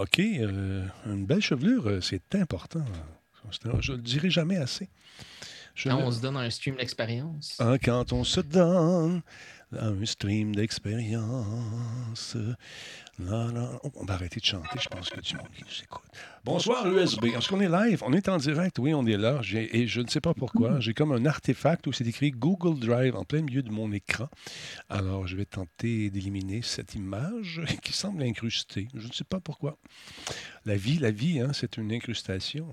OK, euh, une belle chevelure, euh, c'est important. Je ne le dirai jamais assez. quand on se donne un stream d'expérience. Ah, quand on se donne un stream d'expérience. On va arrêter de chanter, je pense que du monde. Bonsoir USB. Est-ce qu'on est live? On est en direct, oui, on est là. Et je ne sais pas pourquoi. J'ai comme un artefact où c'est écrit Google Drive en plein milieu de mon écran. Alors, je vais tenter d'éliminer cette image qui semble incrustée. Je ne sais pas pourquoi. La vie, la vie, hein, c'est une incrustation.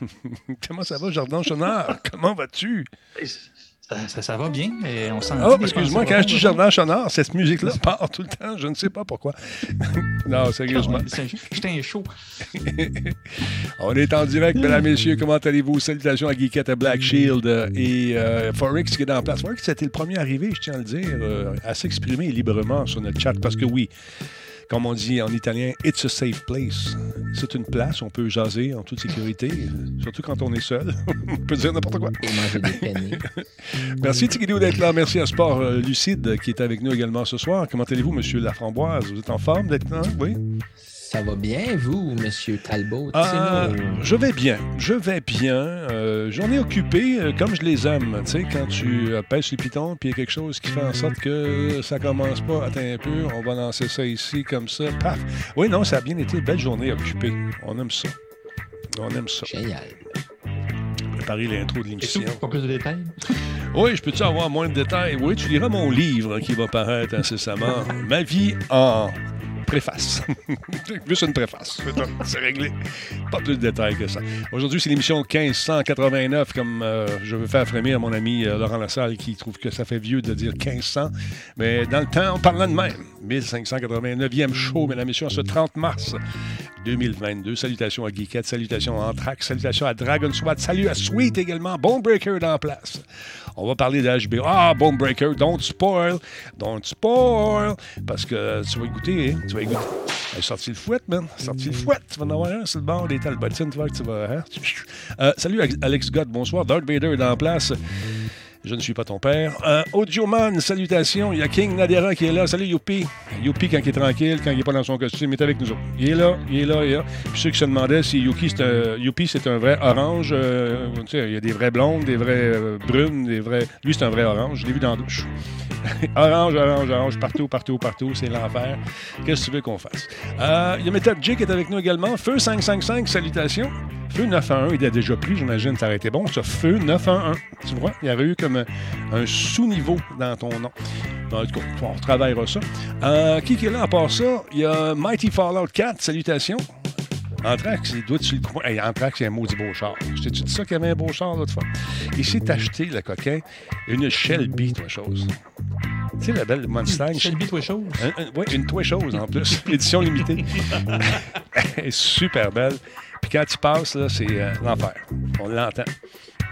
Comment ça va, Jardin Chenard? Comment vas-tu? Ça, va bien, mais on s'en Oh, excuse-moi, quand je dis Jardin Chenard, cette musique-là part tout le temps. Je ne sais pas pourquoi. non, sérieusement. J'étais un chaud. on est en direct, mesdames, messieurs. Comment allez-vous? Salutations à Geekette, à Black Shield et euh, Forex qui est en place. Forex, c'était le premier arrivé, je tiens à le dire, euh, à s'exprimer librement sur notre chat parce que oui, comme on dit en italien, it's a safe place. C'est une place où on peut jaser en toute sécurité, surtout quand on est seul. on peut dire n'importe quoi. Merci Tigidou d'être là. Merci à Sport euh, Lucide qui est avec nous également ce soir. Comment allez-vous, Monsieur Laframboise? Vous êtes en forme d'être là? Oui? Ça va bien, vous, Monsieur Talbot? Ah, je vais bien. Je vais bien. Euh, j'en ai occupé euh, comme je les aime. Tu sais, quand tu euh, pèses sur le piton, puis il y a quelque chose qui fait en sorte que ça commence pas. Attends un peu, on va lancer ça ici, comme ça. Paf! Oui, non, ça a bien été. Belle journée occupée. On aime ça. On aime ça. Génial. Préparer l'intro de l'émission. Pas plus de détails? Oui, je peux-tu avoir moins de détails? Oui, tu liras mon livre qui va paraître incessamment. Ma vie en préface. Juste une préface. C'est réglé. Pas plus de détails que ça. Aujourd'hui, c'est l'émission 1589, comme euh, je veux faire frémir mon ami euh, Laurent Lassalle, qui trouve que ça fait vieux de dire 1500. Mais dans le temps, on parle de même. 1589e show, mesdames et messieurs, ce 30 mars 2022. Salutations à Geekette, salutations à Anthrax, salutations à Dragon Swat, salut à Sweet également, Bonebreaker dans place. On va parler d'HBO. Ah, Bonebreaker, don't spoil, don't spoil, parce que tu vas écouter, hein? tu vas écouter. Elle est sortie le fouet, man. Sorti le fouet. Tu vas en avoir un sur le bord des talbotines. Tu vois que tu vas. Hein? Euh, salut, Alex Gott. Bonsoir. Darth Vader est dans place. Je ne suis pas ton père. Euh, Audioman, salutations. Il y a King Nadera qui est là. Salut Youpi. Youpi, quand il est tranquille, quand il n'est pas dans son costume, il est avec nous autres. Il est là, il est là, il est là. Puis ceux qui se demandaient si Yuki, c'est un, Youpi, c'est un vrai orange. Euh, il y a des vraies blondes, des vraies euh, brunes, des vrais. Lui, c'est un vrai orange. Je l'ai vu dans la douche. orange, orange, orange, partout, partout, partout. C'est l'enfer. Qu'est-ce que tu veux qu'on fasse? Euh, il y a Method J qui est avec nous également. Feu 555, salutations. Feu 911, il a déjà pris, j'imagine, ça aurait été bon. Ça, Feu 911. Tu vois, il y aurait eu comme un, sous-niveau dans ton nom. En tout cas, on retravaillera ça. Euh, qui est là à part ça? Il y a Mighty Fallout 4, salutations. Anthrax, il doit être sur le coin. Hey, Anthrax, il y a un maudit beau char. Je t'ai-tu dit ça qu'il y avait un beau char l'autre fois? Il s'est acheté, le coquin, une Shelby, toi, chose. Tu sais, la belle Mustang? Shelby, toi, chose? Oui, une toi, chose en plus. Édition limitée. Elle est super belle. Puis quand il passe, là, c'est euh, l'enfer. On l'entend.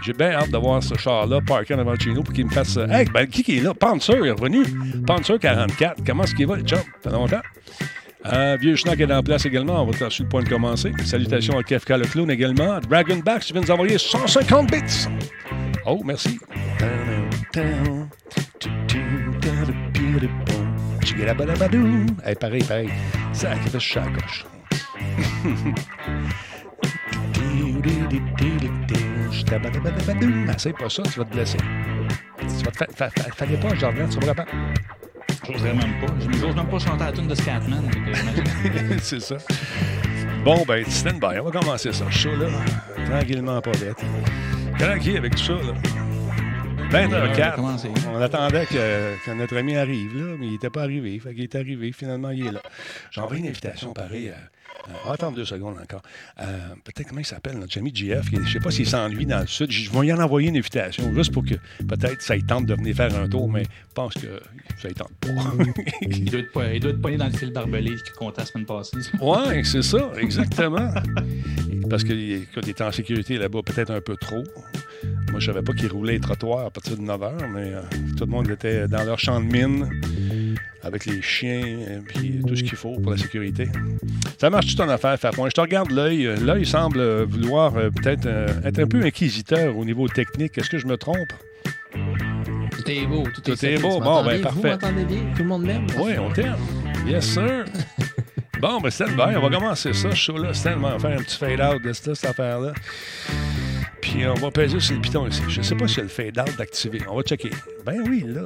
J'ai bien hâte de voir ce char-là parké devant chez nous pour qu'il me fasse. Euh, hey, ben, qui, qui est là? Panzer est revenu. Panzer 44. Comment est-ce qu'il va, le jump? Ça fait longtemps. Euh, vieux Schnack est en place également. On va être sur le point de commencer. Salutations à Kefka le clown également. Dragonback, tu viens de nous envoyer 150 bits. Oh, merci. Hey, pareil, pareil. Ça, qui fait chacoche. Essaye pas ça, tu vas te blesser. Tu vas te faire. Fallait pas, tu vas pas. J'oserais même pas. Je n'ose même pas chanter la tune de Scatman. C'est ça. Bon, ben, stand by. On va commencer ça. Ça, là, tranquillement, pas vite. Tranquille avec tout ça, là. 20h04. On attendait que, notre ami arrive, là, mais il n'était pas arrivé. Fait qu'il est arrivé. Finalement, il est là. J'envoie une invitation pareille à euh, attends deux secondes encore. Euh, peut-être comment il s'appelle, notre ami GF. Je ne sais pas s'il s'ennuie dans le sud. Je vais y en envoyer une invitation, juste pour que peut-être ça y tente de venir faire un tour, mais je pense que ça y tente pas. il, doit être, il doit être poigné dans le fil barbelé qui comptait la semaine passée. Oui, c'est ça, exactement. Parce qu'il était en sécurité là-bas peut-être un peu trop. Moi, je savais pas qu'il roulait les trottoirs à partir de 9 h, mais euh, tout le monde était dans leur champ de mine avec les chiens et tout ce qu'il faut pour la sécurité. Ça marche tout en affaire, Fafon. Je te regarde l'œil. L'œil semble vouloir euh, peut-être euh, être un peu inquisiteur au niveau technique. Est-ce que je me trompe? Tout est beau. Tout, est, beau. Bon, ben parfait. Vous m'entendez bien? Tout le monde m'aime? Oui, on t'aime. Yes, sir. Bon, ben stand by. On va commencer ça, je suis là. Stand by. On va faire un petit fade-out de cette, cette affaire-là. Puis on va peser sur le piton ici. Je sais pas si y a le fade-out d'activer. On va checker. Ben oui, là.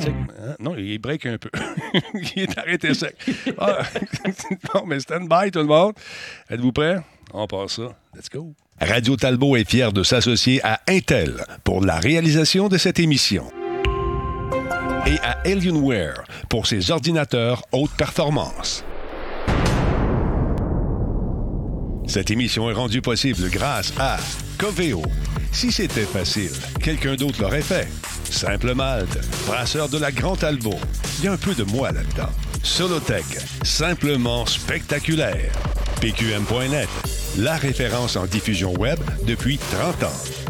Hein? Non, il break un peu. il est arrêté sec. Ah. bon, mais stand by tout le monde. Êtes-vous prêts? On passe ça. Let's go. Radio Talbot est fier de s'associer à Intel pour la réalisation de cette émission. Et à Alienware pour ses ordinateurs haute performance. Cette émission est rendue possible grâce à Coveo. Si c'était facile, quelqu'un d'autre l'aurait fait. Simple Malte, brasseur de la Grande Talbot. Il y a un peu de moi là-dedans. Solotech, simplement spectaculaire. PQM.net, la référence en diffusion web depuis 30 ans.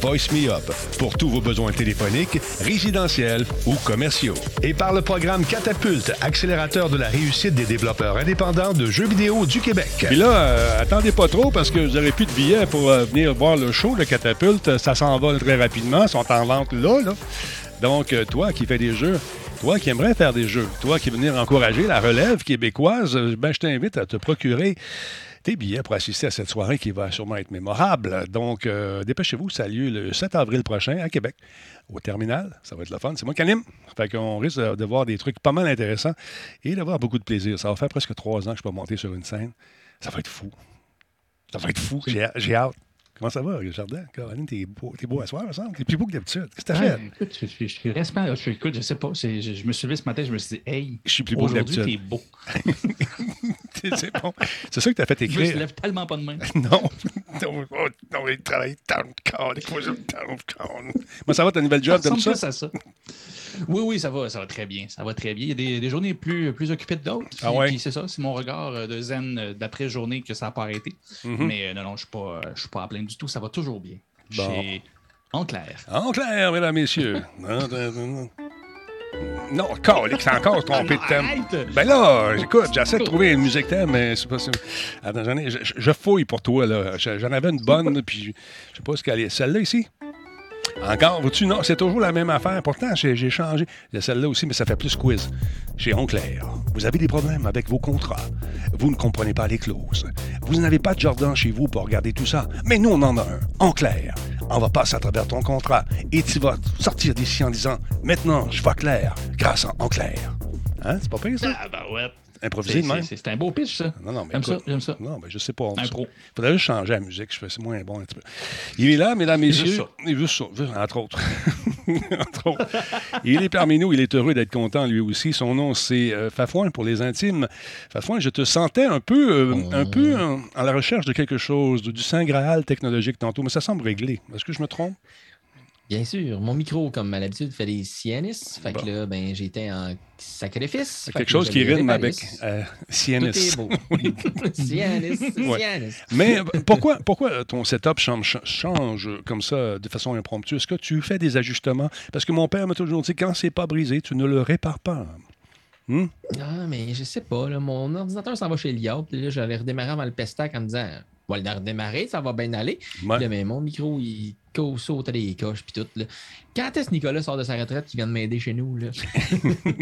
Voice Me Up pour tous vos besoins téléphoniques, résidentiels ou commerciaux. Et par le programme Catapulte, accélérateur de la réussite des développeurs indépendants de jeux vidéo du Québec. Puis là, euh, attendez pas trop parce que vous n'aurez plus de billets pour euh, venir voir le show de Catapulte. Ça s'en va très rapidement. Sont en vente là. là. Donc, euh, toi qui fais des jeux, toi qui aimerais faire des jeux, toi qui veux venir encourager la relève québécoise, ben, je t'invite à te procurer tes billets pour assister à cette soirée qui va sûrement être mémorable. Donc, euh, dépêchez-vous, ça a lieu le 7 avril prochain à Québec, au terminal. Ça va être le fun. C'est moi qui anime. Fait qu'on risque de, voir des trucs pas mal intéressants et d'avoir beaucoup de plaisir. Ça va faire presque trois ans que je peux monter sur une scène. Ça va être fou. Ça va être fou. J'ai hâte. Comment ça va, Jardin? Caroline, t'es beau, beau à soir, me semble. T'es plus beau que d'habitude. Qu'est-ce que t'as fait? Écoute, je, je, je. Je, écoute, je sais pas. Je, je, me suis levé ce matin, je me suis dit, hey, je suis plus beau que d'habitude. t'es beau. c'est bon. C'est ça que t'as fait écrire. Je me lève tellement pas de main. non. non, non, il travaille tant de. Moi, ça va, ta nouvelle job, comme ça? ça, ça. Oui, oui, ça va, ça va très bien. Ça va très bien. Il y a des, des journées plus, plus occupées que d'autres. Ah ouais? c'est ça, c'est mon regard de zen d'après-journée que ça n'a pas arrêté. Mm -hmm. Mais non, non, je ne suis pas à plein du tout. Ça va toujours bien. Bon. Chez Enclair. Enclair, mesdames, messieurs. Non, c'est encore trompé de thème. Ben là, écoute, j'essaie de trouver une musique thème, mais c'est pas Attends, j'en ai, je, je, fouille pour toi, là. J'en avais une bonne, puis je sais pas ce qu'elle est. Celle-là ici? Encore, vois-tu, non, c'est toujours la même affaire. Pourtant, j'ai changé. Celle-là aussi, mais ça fait plus quiz. Chez Enclair, vous avez des problèmes avec vos contrats. Vous ne comprenez pas les clauses. Vous n'avez pas de jardin chez vous pour regarder tout ça. Mais nous, on en a un. Enclair. On va passer à travers ton contrat et tu vas sortir d'ici en disant Maintenant, je vois clair grâce à Enclair. Hein? C'est pas pire, ça? Ah, ben ouais. Improvisé de même. C'est un beau pitch, ça. Non, non, mais j'aime ça, j'aime ça. Non, mais je sais pas. Un pro. Il faudrait juste changer la musique. Je fais c'est moins bon un petit peu. Il est là, mesdames, messieurs. Il veut ça. Entre autres. entre autres. Il est parmi nous. Il est heureux d'être content, lui aussi. Son nom, c'est euh, Fafouin pour les intimes. Fafouin, je te sentais un peu, euh, Oh. un peu euh, à la recherche de quelque chose, du Saint Graal technologique tantôt, mais ça semble réglé. Est-ce que je me trompe? Bien sûr. Mon micro, comme à l'habitude, fait des sianis. Fait Bon. que là, ben, j'étais en sacrifice. Fait Quelque que chose qui rime avec euh, Ouais. cianis. Mais euh, pourquoi, pourquoi ton setup change, change comme ça de façon impromptue? Est-ce que tu fais des ajustements? Parce que mon père m'a toujours dit quand c'est pas brisé, tu ne le répares pas. Hmm? Ah, mais je sais pas. Là, mon ordinateur s'en va chez Liop. Puis Là, j'allais redémarrer avant le pestac en me disant va le redémarrer, ça va bien aller. Ouais. Puis Là, mais mon micro, il sautait des coches. Puis tout. Là. Quand est-ce que Nicolas sort de sa retraite qui vient de m'aider chez nous? Là?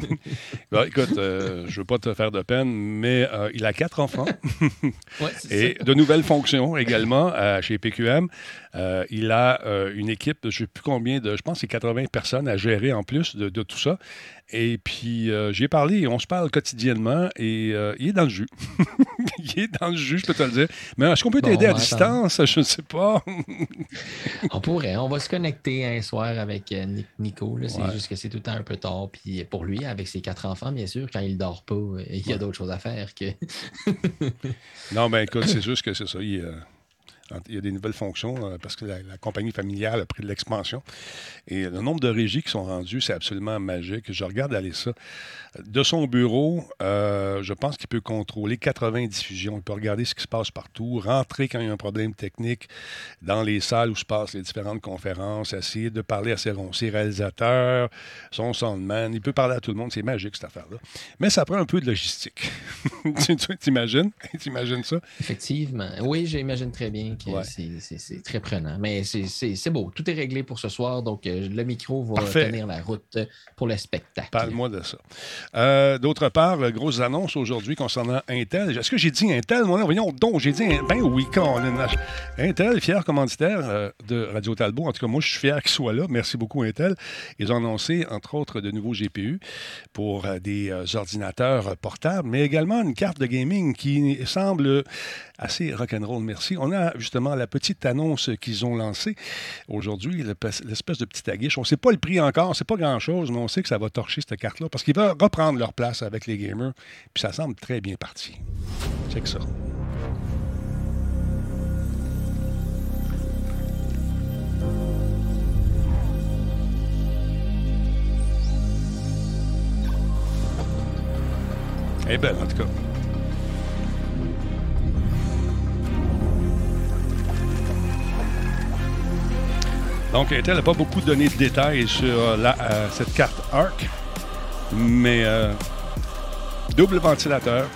Bah, écoute, euh, je veux pas te faire de peine, mais euh, il a quatre enfants Ouais, et ça. de nouvelles fonctions également euh, chez PQM. Euh, il a une équipe, je ne sais plus combien de, je pense que c'est 80 personnes à gérer en plus de, de tout ça. Et puis, euh, j'y ai parlé, on se parle quotidiennement et euh, il est dans le jus. il est dans le jus, je peux te le dire. Mais est-ce qu'on peut Bon, t'aider à distance? Je ne sais pas. On pourrait. On va se connecter un soir avec euh, Nic- Nico. C'est Ouais. juste que c'est tout le temps un peu tard. Puis pour lui, avec ses quatre enfants, bien sûr, quand il dort pas, il y a d'autres choses à faire que. Non, ben écoute, c'est juste que c'est ça. Il, euh, il y a des nouvelles fonctions euh, parce que la, compagnie familiale a pris de l'expansion. Et le nombre de régies qui sont rendues, c'est absolument magique. Je regarde aller ça. De son bureau, euh, je pense qu'il peut contrôler 80 diffusions. Il peut regarder ce qui se passe partout, rentrer quand il y a un problème technique dans les salles où se passent les différentes conférences, essayer de parler à ses, réalisateurs, son soundman. Il peut parler à tout le monde. C'est magique, cette affaire-là. Mais ça prend un peu de logistique. tu tu- t'imagines? T'imagines ça? Effectivement. Oui, j'imagine très bien Donc, c'est très prenant. Mais c'est beau. Tout est réglé pour ce soir. Donc, le micro va tenir la route pour le spectacle. Parle-moi de ça. D'autre part, grosse annonce aujourd'hui concernant Intel. Est-ce que j'ai dit Intel? Moi, voyons donc, j'ai dit, ben oui, quand Intel, fier commanditaire de Radio Talbot. En tout cas, moi, je suis fier qu'il soit là. Merci beaucoup, Intel. Ils ont annoncé, entre autres, de nouveaux GPU pour des ordinateurs portables, mais également une carte de gaming qui semble assez rock'n'roll, merci. On a justement la petite annonce qu'ils ont lancée aujourd'hui, l'espèce de petite aguiche. On ne sait pas le prix encore, c'est pas grand-chose, mais on sait que ça va torcher cette carte-là parce qu'ils vont reprendre leur place avec les gamers. Puis ça semble très bien parti. C'est que ça. Est belle, en tout cas. Donc, Intel n'a pas beaucoup donné de détails sur euh, cette carte ARC, mais euh, double ventilateur,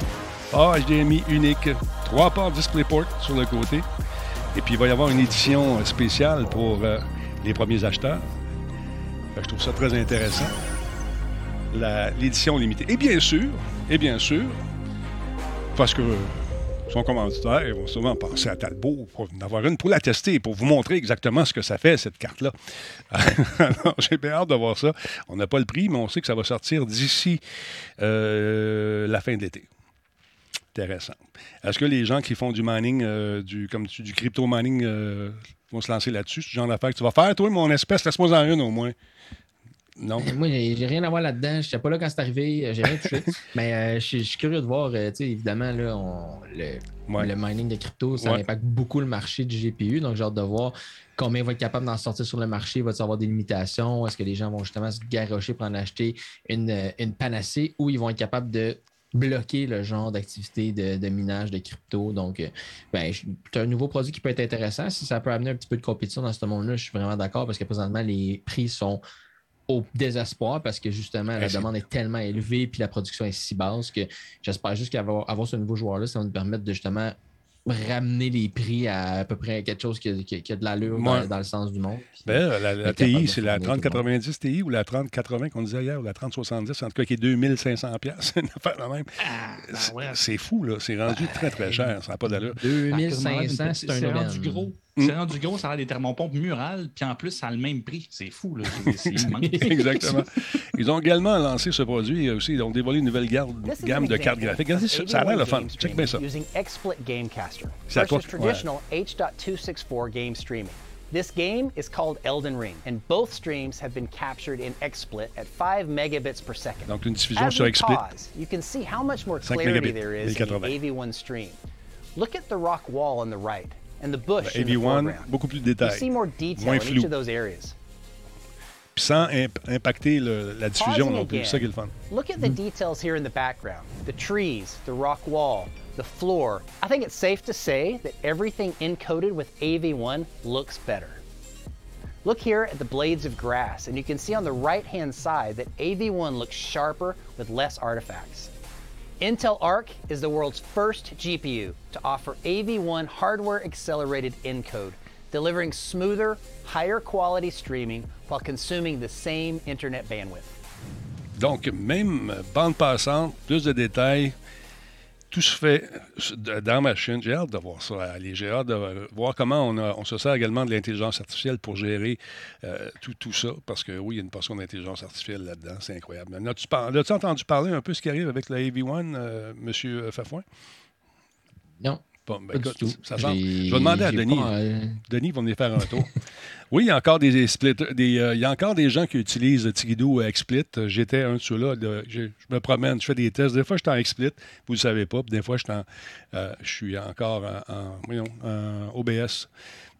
HDMI unique, trois ports DisplayPort sur le côté, et puis il va y avoir une édition spéciale pour euh, les premiers acheteurs. je trouve ça très intéressant, l'édition limitée. Et bien sûr, et bien sûr, parce que son commanditaire, ils vont souvent penser à Talbot pour en avoir une pour la tester, pour vous montrer exactement ce que ça fait, cette carte-là. Alors, j'ai bien hâte de voir ça. On n'a pas le prix, mais on sait que ça va sortir d'ici euh, la fin de l'été. Intéressant. Est-ce que les gens qui font du mining, euh, du, comme du crypto mining, euh, vont se lancer là-dessus? Ce genre d'affaires que tu vas faire, toi, mon espèce, laisse-moi en une au moins. Non. Moi, j'ai rien à voir là-dedans. Je n'étais pas là quand c'est arrivé. Euh, j'ai rien touché. Mais euh, je suis curieux de voir. Euh, évidemment, là, le, mining de crypto, ça impacte beaucoup le marché du GPU. Donc, j'ai hâte de voir combien il va être capable d'en sortir sur le marché. Va-t-il avoir des limitations? Est-ce que les gens vont justement se garrocher pour en acheter une, panacée ou ils vont être capables de bloquer le genre d'activité de, minage de crypto? Donc, ben, c'est un nouveau produit qui peut être intéressant. Si ça peut amener un petit peu de compétition dans ce monde-là, je suis vraiment d'accord parce que présentement, les prix sont au désespoir parce que justement, la demande est tellement élevée puis la production est si basse que j'espère juste qu'avoir avoir ce nouveau joueur-là, ça va nous permettre de justement ramener les prix à à peu près quelque chose qui a, de l'allure dans, le sens du monde. Ben, la, TI, c'est la 3090 TI ou la 3080 qu'on disait hier, ou la 3070, en tout cas qui est 2500 pièces même. Ah, ben c'est fou, là. C'est rendu très, très cher. Ça n'a pas d'allure. 2500, c'est un rendu gros. C'est rendu gros, ça a des thermopompes murales, puis en plus, ça a le même prix. C'est fou, là. Exactement. Ils ont également lancé ce produit aussi. Ils ont dévoilé une nouvelle gamme de cartes graphiques. Regardez, ça a l'air le fun. Check bien ça. C'est à toi. traditional H.264 game streaming. This game is called Elden Ring, and both streams have been captured in XSplit at 5 megabits per second. Donc une diffusion sur XSplit. Pause, you can see how much more clarity there is in the AV1 stream. Look at the rock wall on the right and the bush in the foreground. beaucoup plus de détails. You see more detail in each of those areas. Puis sans imp impacter le, la diffusion non plus, c'est ça qui est le fun. Look at the mm. details here in the background. The trees, the rock wall, the floor. I think it's safe to say that everything encoded with AV1 looks better. Look here at the blades of grass, and you can see on the right-hand side that AV1 looks sharper with less artifacts. Intel Arc is the world's first GPU to offer AV1 hardware accelerated encode, delivering smoother, higher quality streaming while consuming the same internet bandwidth. Donc, même bande passante, plus de détails, tout se fait dans ma chaîne. J'ai hâte de voir ça J'ai hâte de voir comment on, se sert également de l'intelligence artificielle pour gérer euh, tout, tout, ça. Parce que oui, il y a une portion d'intelligence artificielle là-dedans. C'est incroyable. As-tu entendu parler un peu ce qui arrive avec la AV1, euh, M. Fafouin? Non. Bon, ben, écoute, ça Je vais demander à Denis. Euh, Denis va venir faire un tour. oui, il y a encore des euh, il y a encore des gens qui utilisent Tigidoo XSplit. J'étais un de ceux-là. je, me promène, je fais des tests. Des fois, je suis en XSplit, vous ne le savez pas. Puis des fois, je, euh, je suis encore en, en OBS.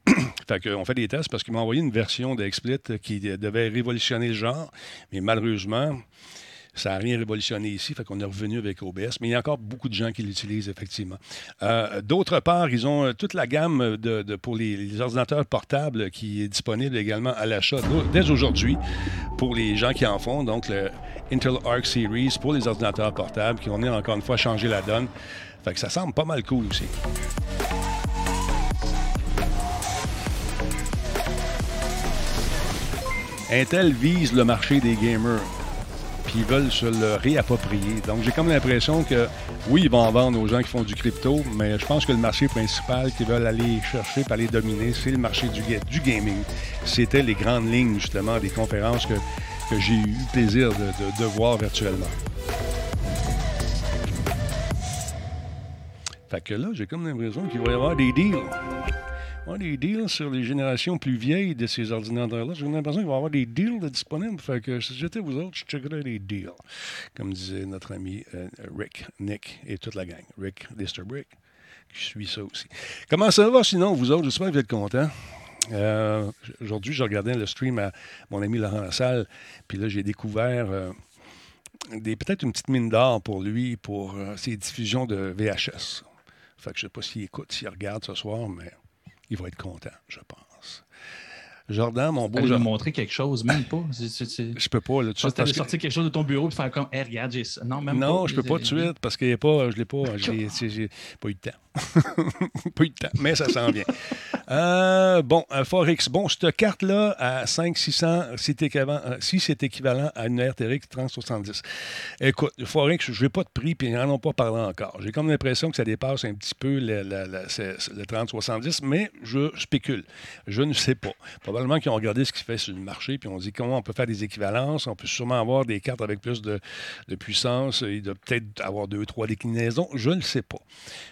fait qu'on fait des tests parce qu'ils m'ont envoyé une version de XSplit qui devait révolutionner le genre. Mais malheureusement, ça n'a rien révolutionné ici, fait qu'on est revenu avec OBS, mais il y a encore beaucoup de gens qui l'utilisent effectivement. Euh, d'autre part, ils ont euh, toute la gamme de, pour les, ordinateurs portables qui est disponible également à l'achat dès aujourd'hui pour les gens qui en font, donc le Intel Arc Series pour les ordinateurs portables qui vont venir encore une fois changer la donne. Fait que ça semble pas mal cool aussi. Intel vise le marché des gamers puis ils veulent se le réapproprier. Donc, j'ai comme l'impression que, oui, ils vont en vendre aux gens qui font du crypto, mais je pense que le marché principal qu'ils veulent aller chercher pour aller dominer, c'est le marché du, gaming. C'était les grandes lignes, justement, des conférences que, j'ai eu plaisir de, voir virtuellement. Fait que là, j'ai comme l'impression qu'il va y avoir des deals des deals sur les générations plus vieilles de ces ordinateurs-là. J'ai l'impression qu'il va y avoir des deals disponibles. Fait que si j'étais vous autres, je checkerais les deals. Comme disait notre ami euh, Rick, Nick et toute la gang. Rick Listerbrick. Je suis ça aussi. Comment ça va sinon, vous autres? J'espère que vous êtes contents. Euh, aujourd'hui, je regardais le stream à mon ami Laurent Lassalle, puis là, j'ai découvert euh, peut-être une petite mine d'or pour lui, pour ses diffusions de VHS. Fait que je ne sais pas s'il écoute, s'il regarde ce soir, mais il va être content, je pense. Jordan, mon beau. Je vais montrer quelque chose, même pas. Je peux pas. Là, tu sais, que... sortir quelque chose de ton bureau et faire comme, hey, regarde, j'ai ça. Non, même pas. Non, je peux pas tout de suite parce que pas, je l'ai pas. J'ai pas eu de temps. pas eu de temps, mais ça s'en vient. Euh, bon, Forex. Bon, cette carte-là, à 5 600, euh, si c'est équivalent à une RTX 3070. Écoute, Forex, je n'ai pas de prix, puis ils n'en ont pas parlé encore. J'ai comme l'impression que ça dépasse un petit peu le, le, le 3070, mais je spécule. Je ne sais pas. Probablement qu'ils ont regardé ce qui se fait sur le marché, puis on dit comment on peut faire des équivalences. On peut sûrement avoir des cartes avec plus de, puissance et de peut-être avoir deux, trois déclinaisons. Je ne sais pas.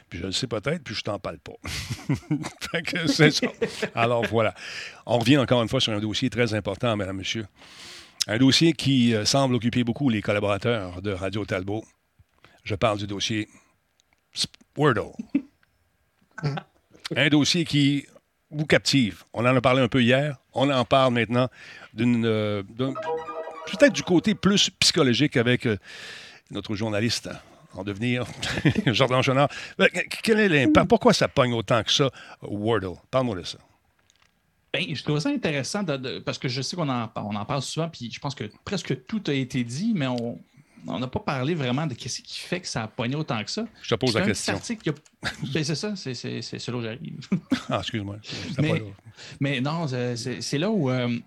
Puis je le sais peut-être, puis je t'en parle pas. c'est ça. Alors voilà. On revient encore une fois sur un dossier très important, mesdames, messieurs. Un dossier qui euh, semble occuper beaucoup les collaborateurs de Radio Talbot. Je parle du dossier Wordle. un dossier qui vous captive. On en a parlé un peu hier. On en parle maintenant d'une, euh, peut-être du côté plus psychologique avec euh, notre journaliste en devenir, Jordan Chenard. Ben, quel est l'impact? Pourquoi ça pogne autant que ça, Wordle? Parle-moi de ça. Ben, je trouve ça intéressant parce que je sais qu'on en, on en parle souvent, puis je pense que presque tout a été dit, mais on, on n'a pas parlé vraiment de ce qui fait que ça a pogné autant que ça. Je te pose la question. Ben, c'est ça, c'est, là où j'arrive. ah, excuse-moi. Mais, non, c'est, là où euh,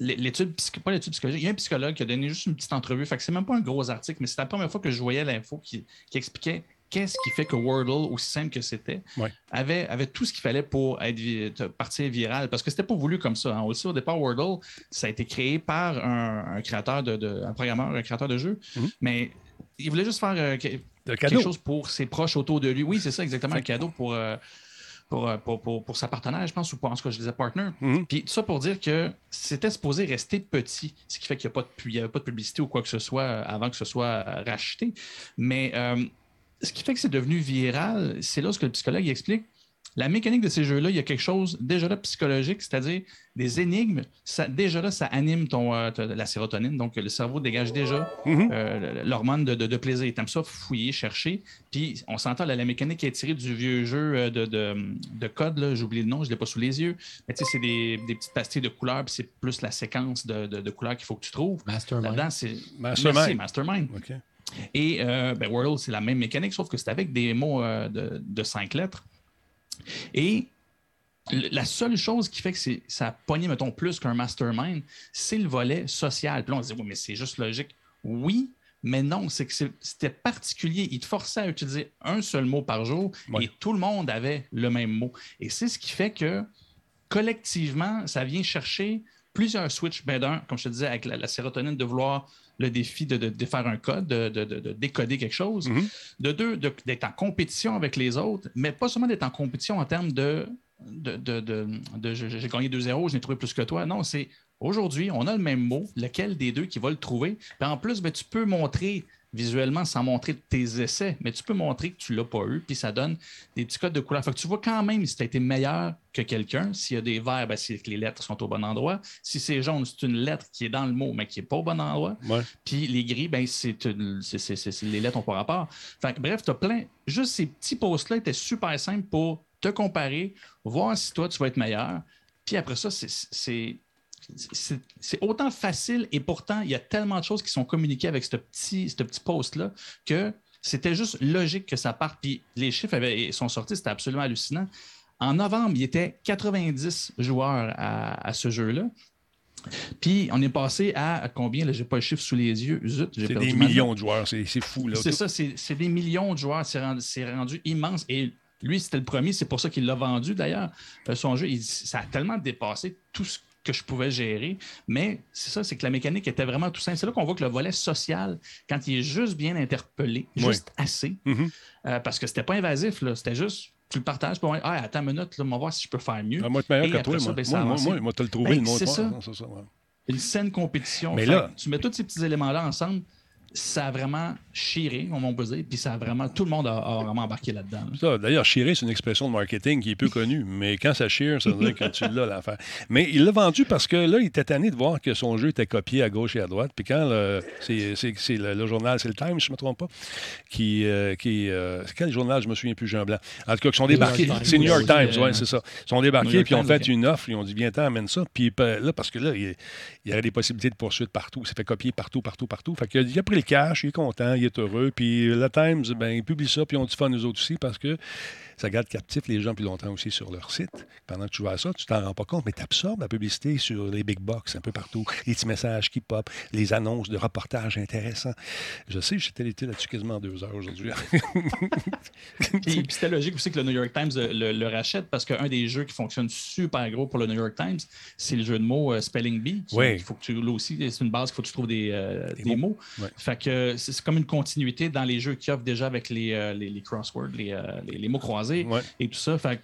l'étude, pas l'étude psychologique, il y a un psychologue qui a donné juste une petite entrevue, fait que c'est même pas un gros article, mais c'est la première fois que je voyais l'info qui expliquait qu'est-ce qui fait que Wordle, aussi simple que c'était, avait, avait tout ce qu'il fallait pour être, partir viral. Parce que c'était pas voulu comme ça. Hein. Aussi, au départ, Wordle, ça a été créé par un, créateur de, un programmeur, un créateur de jeu. Mhm. Mais il voulait juste faire euh, quelque chose pour ses proches autour de lui. Oui, c'est ça, exactement, un cadeau pour. Euh, euh, pour, pour, pour, sa partenaire, je pense, ou pour, en ce que je disais partner. Mhm. Puis tout ça pour dire que c'était supposé rester petit, ce qui fait qu'il n'y avait pas de publicité ou quoi que ce soit avant que ce soit racheté. Mais ce qui fait que c'est devenu viral, c'est là ce que le psychologue explique. La mécanique de ces jeux-là, il y a quelque chose déjà là psychologique, c'est-à-dire des énigmes. Ça, déjà là, ça anime ton, euh, la sérotonine. Donc, le cerveau dégage déjà mm-hmm. euh, l'hormone de, de, plaisir. Tu aimes ça fouiller, chercher. Puis, on s'entend, la mécanique est tirée du vieux jeu euh, de, de, code. J'oublie le nom, je ne l'ai pas sous les yeux. Mais tu sais, c'est des, petites pastilles de couleurs, puis c'est plus la séquence de, couleurs qu'il faut que tu trouves. Mastermind. c'est Mastermind. Mastermind. Et euh, ben, Wordle, c'est la même mécanique, sauf que c'est avec des mots euh, de, cinq lettres. Et la seule chose qui fait que ça a pogné, mettons, plus qu'un mastermind, c'est le volet social. Puis là, on se dit, oui, mais c'est juste logique. Oui, mais non, c'est que c'était particulier. Il te forçait à utiliser un seul mot par jour et tout le monde avait le même mot. Et c'est ce qui fait que collectivement, ça vient chercher plusieurs switches. Ben d'un, comme je te disais, avec la sérotonine, de vouloir le défi de, de, faire un code, de, décoder quelque chose. Mhm. De deux, d'être en compétition avec les autres, mais pas seulement d'être en compétition en termes de, de, j'ai gagné 2-0, j'ai trouvé plus que toi. Non, c'est aujourd'hui, on a le même mot, lequel des deux qui va le trouver. Puis en plus, ben, tu peux montrer visuellement sans montrer tes essais, mais tu peux montrer que tu ne l'as pas eu, puis ça donne des petits codes de couleur. Fait que tu vois quand même si tu as été meilleur que quelqu'un. S'il y a des verts, ben, c'est que les lettres sont au bon endroit. Si c'est jaune, c'est une lettre qui est dans le mot, mais qui n'est pas au bon endroit. Puis les gris, ben, c'est les lettres n'ont pas rapport. Fait bref, tu as plein. Juste ces petits posts-là étaient super simples pour te comparer, voir si toi, tu vas être meilleur. Puis après ça, c'est c'est autant facile et pourtant, il y a tellement de choses qui sont communiquées avec ce petit, ce petit post-là que c'était juste logique que ça parte. Puis les chiffres avaient, sont sortis, c'était absolument hallucinant. En novembre, il y était 90 joueurs à, ce jeu-là. Puis on est passé à, combien? Je n'ai pas le chiffre sous les yeux. C'est des millions de joueurs, c'est fou. C'est ça, c'est des millions de joueurs. C'est rendu, immense. Et lui, c'était le premier, c'est pour ça qu'il l'a vendu d'ailleurs. Euh, son jeu, ça a tellement dépassé tout ce que je pouvais gérer. Mais c'est ça, c'est que la mécanique était vraiment tout simple. C'est là qu'on voit que le volet social, quand il est juste bien interpellé, juste assez, mm-hmm. euh, parce que c'était pas invasif, c'était juste tu le partages pour ah, attends une minute, là, on va voir si je peux faire mieux. Ah, moi, tu meilleur que toi, moi. Ben, moi, moi, moi, tu le trouvé, ben, C'est ça. Une saine compétition. Mais là, tu mets tous ces petits éléments-là ensemble, ça a vraiment chiré, on peut dire, puis ça a vraiment, tout le monde a, vraiment embarqué là-dedans. D'ailleurs, chirer, c'est une expression de marketing qui est peu connue, mais quand ça chire, ça veut dire que tu l'as l'affaire. Mais il l'a vendu parce que là, il était tanné de voir que son jeu était copié à gauche et à droite. Puis quand c'est le, journal, c'est le Times, je ne me trompe pas, qui. Euh, qui euh, quel journal, je me souviens plus, Jean Blanc. En tout cas, ils sont débarqués. C'est New York Times, oui, c'est ça. Ils sont débarqués, puis ils ont fait une offre, ils ont dit, viens-t'en, amène ça. Puis là, parce que là, il, y avait des possibilités de poursuite partout. Il s'est fait copier partout, partout, partout. Fait qu'il a pris cash, il est content, il est heureux. Puis le Times, ben, ils publient ça, puis on dit fun nous autres aussi parce que ça garde captif les gens plus longtemps aussi sur leur site. Pendant que tu vois ça, tu t'en rends pas compte, mais tu absorbes la publicité sur les big box un peu partout, les petits messages qui pop, les annonces de reportages intéressants. Je sais, j'étais là-dessus quasiment deux heures aujourd'hui. puis, c'était logique aussi que le New York Times le, rachète parce qu'un des jeux qui fonctionne super gros pour le New York Times, c'est le jeu de mots euh, Spelling Bee. Oui. Il faut que tu là aussi, c'est une base qu'il faut que tu trouves des, euh, mots. Fait que c'est comme une continuité dans les jeux qui offrent déjà avec les, euh, les, crosswords, les, les mots croisés et tout ça. Fait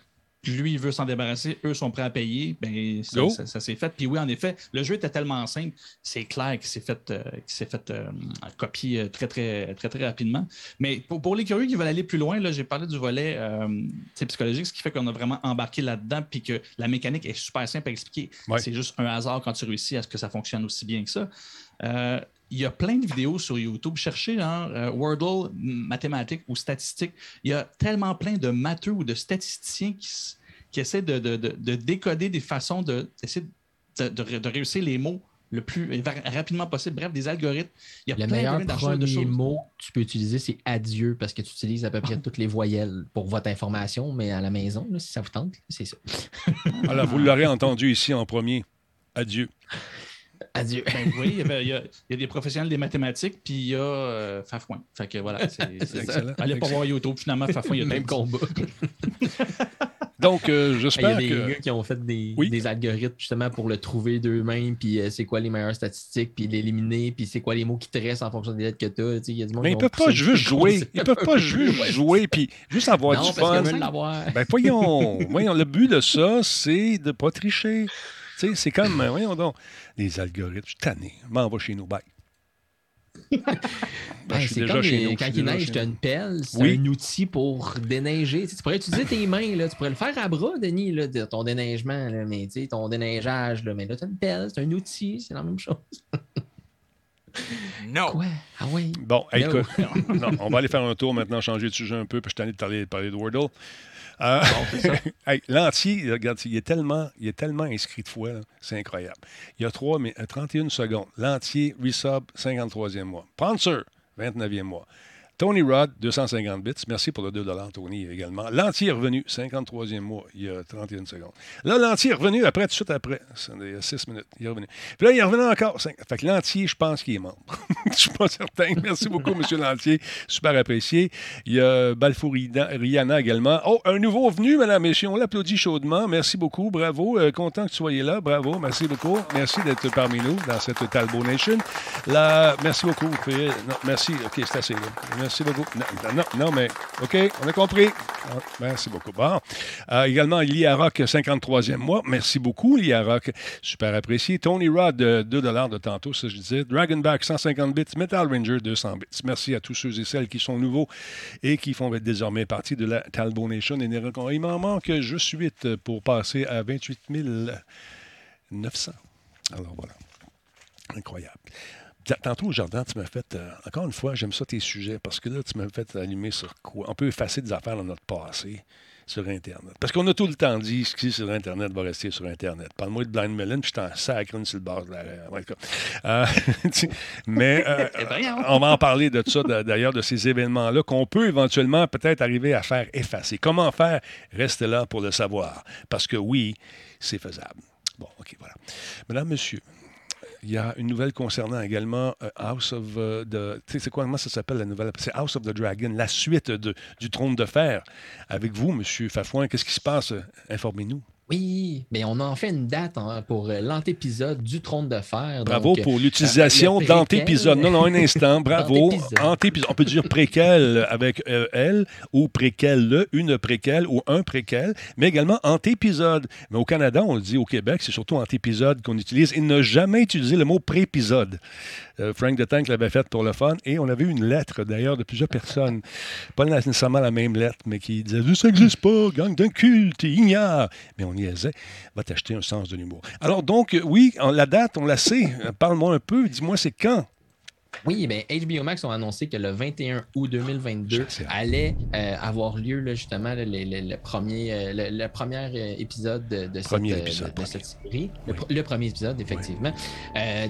lui, il veut s'en débarrasser, eux sont prêts à payer. Ben, ça, s'est fait. Puis oui, en effet, le jeu était tellement simple, c'est clair qu'il s'est fait, euh, fait euh, copier euh, très, très, très, très rapidement. Mais pour, les curieux qui veulent aller plus loin, là, j'ai parlé du volet psychologique, ce qui fait qu'on a vraiment embarqué là-dedans, puis que la mécanique est super simple à expliquer. C'est juste un hasard quand tu réussis à ce que ça fonctionne aussi bien que ça il y a plein de vidéos sur YouTube. Cherchez genre euh, Wordle, mathématiques ou statistiques. Il y a tellement plein de matheux ou de statisticiens qui, essaient de, décoder des façons de, de, réussir les mots le plus rapidement possible. Bref, des algorithmes. Il y a le meilleur premier mot que tu peux utiliser, c'est adieu, parce que tu utilises à peu près toutes les voyelles pour votre information, mais à la maison, si ça vous tente, c'est ça. Alors, vous l'aurez entendu ici en premier. Adieu. Adieu. Ben oui, il y, a, des professionnels des mathématiques, puis il y a euh, Fafouin. Fait que voilà, c'est Allez pas voir YouTube, finalement, Fafouin, il y a le même combat. Donc, euh, j'espère que... Il y a des gars qui ont fait des, des algorithmes justement pour le trouver d'eux-mêmes, puis euh, c'est quoi les meilleures statistiques, puis l'éliminer, puis c'est quoi les mots qui te restent en fonction des lettres que tu as. Il y a du Mais ils peuvent pas juste jouer. Ils peuvent pas juste jouer, puis juste avoir du fun. Ben voyons, voyons, le but de ça, c'est de pas tricher c'est comme, euh, voyons donc, les algorithmes. Je suis tanné. M'en va chez nous, bye. Ben, c'est comme quand il neige, tu as une pelle, c'est un outil pour déneiger. Tu, pourrais utiliser tes mains, là. tu pourrais le faire à bras, Denis, là, ton déneigement, là, mais ton déneigeage. Là, mais là, tu as une pelle, c'est un outil, c'est la même chose. non. Quoi? Ah oui. Bon, écoute, on va aller faire un tour maintenant, changer de sujet un peu, puis je t'en ai de parler de Wordle. Euh, L'entier, regarde, il est tellement, il est tellement inscrit de fois, c'est incroyable. Il y a 3, mais, 31 euh, secondes. L'entier, resub, 53e mois. Panzer, 29e mois. Tony Rod, 250 bits. Merci pour le 2 Tony, également. L'entier revenu, 53e mois, il y a 31 secondes. Là, l'entier est revenu après, tout de suite après. Il y a 6 minutes. Il est revenu. Puis là, il est revenu encore. Fait que l'entier, je pense qu'il est mort. je suis pas certain. Merci beaucoup, M. Lantier. Super apprécié. Il y a Balfour Rihanna également. Oh, un nouveau venu, mesdames, messieurs. On l'applaudit chaudement. Merci beaucoup. Bravo. Euh, content que tu soyez là. Bravo. Merci beaucoup. Merci d'être parmi nous dans cette Talbot Nation. Merci beaucoup. Merci. OK, c'est assez. Merci beaucoup. Non, non, mais OK, on a compris. Ah, merci beaucoup. Bon. Euh, également, Lia Rock, 53e mois. Merci beaucoup, Lia Rock. Super apprécié. Tony Rod, 2 de tantôt, ça je disais. Dragonback, 150 bits. Metal Ranger, 200 bits. Merci à tous ceux et celles qui sont nouveaux et qui font désormais partie de la Talbot Nation. il m'en manque juste 8 pour passer à 28 900. Alors voilà. Incroyable. Tantôt, Jordan, tu m'as fait, euh, encore une fois, j'aime ça tes sujets, parce que là, tu m'as fait allumer sur quoi? On peut effacer des affaires dans notre passé sur Internet. Parce qu'on a tout le temps dit ce qui est sur Internet va rester sur Internet. Parle-moi de Blind Melon, puis je t'en sacre sur le bord de la. Euh, mais euh, on va en parler de ça, d'ailleurs, de ces événements-là qu'on peut éventuellement peut-être arriver à faire effacer. Comment faire? Reste là pour le savoir. Parce que oui, c'est faisable. Bon, OK, voilà. Madame, monsieur, il y a une nouvelle concernant également euh, House of the. Tu sais, c'est comment ça s'appelle la nouvelle? C'est House of the Dragon, la suite de, du Trône de Fer. Avec vous, M. Fafouin, qu'est-ce qui se passe? Informez-nous. Oui, mais on a en fait une date hein, pour euh, l'antépisode du Trône de Fer. Bravo pour l'utilisation d'antépisode. Non, non, un instant. Bravo. Antépisode. On peut dire préquel avec euh, elle ou préquel, une préquel ou un préquel, mais également antépisode. Mais au Canada, on le dit au Québec, c'est surtout antépisode qu'on utilise. Il n'a jamais utilisé le mot prépisode. Euh, Frank de Tank l'avait fait pour le fun. Et on avait eu une lettre, d'ailleurs, de plusieurs personnes. Pas nécessairement la même lettre, mais qui disaient Ça n'existe pas, gang d'un culte, ignare. Mais on niaisait. Va t'acheter un sens de l'humour. Alors, donc, oui, la date, on la sait. Parle-moi un peu. Dis-moi, c'est quand? Oui, bien, HBO Max ont annoncé que le 21 août 2022 allait euh, avoir lieu justement le, premier, euh, le, premier euh, épisode de, cette, série. Le, premier épisode, effectivement.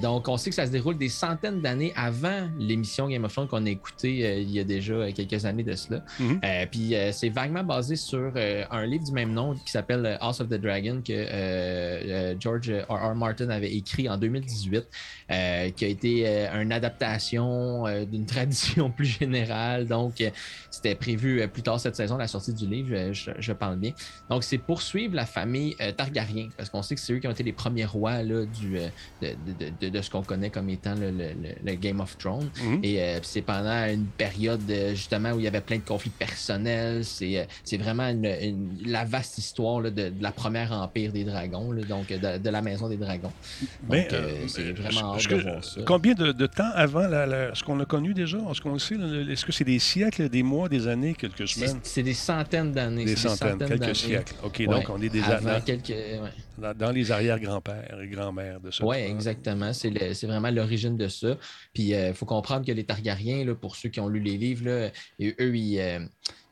donc, on sait que ça se déroule des centaines d'années avant l'émission Game of Thrones qu'on a écoutée il y a déjà quelques années de cela. Mhm. puis, c'est vaguement basé sur un livre du même nom qui s'appelle House of the Dragon que George R. R. Martin avait écrit en 2018, qui a été une adaptation euh, d'une tradition plus générale. Donc, euh, c'était prévu euh, plus tard cette saison, la sortie du livre, je, parle bien. Donc, c'est poursuivre la famille Targaryen, parce qu'on sait que c'est eux qui ont été les premiers rois là, du, de, ce qu'on connaît comme étant le, Game of Thrones. Mhm. Et c'est pendant une période justement où il y avait plein de conflits personnels. C'est vraiment la vaste histoire de, la première empire des dragons, donc de, la maison des dragons. Donc, c'est vraiment hâte de voir ça. Combien de temps avant ce qu'on a connu déjà? Est-ce qu'on sait? Est-ce que c'est des siècles, des mois, des années, quelques semaines? C'est des centaines d'années. Des, centaines, quelques siècles. OK, donc on est des avant quelques, dans, les arrière-grands-pères et grands-mères de ça. Oui, exactement. C'est vraiment l'origine de ça. Puis il euh, faut comprendre que les Targaryens, là, pour ceux qui ont lu les livres, là, et eux, ils. Euh,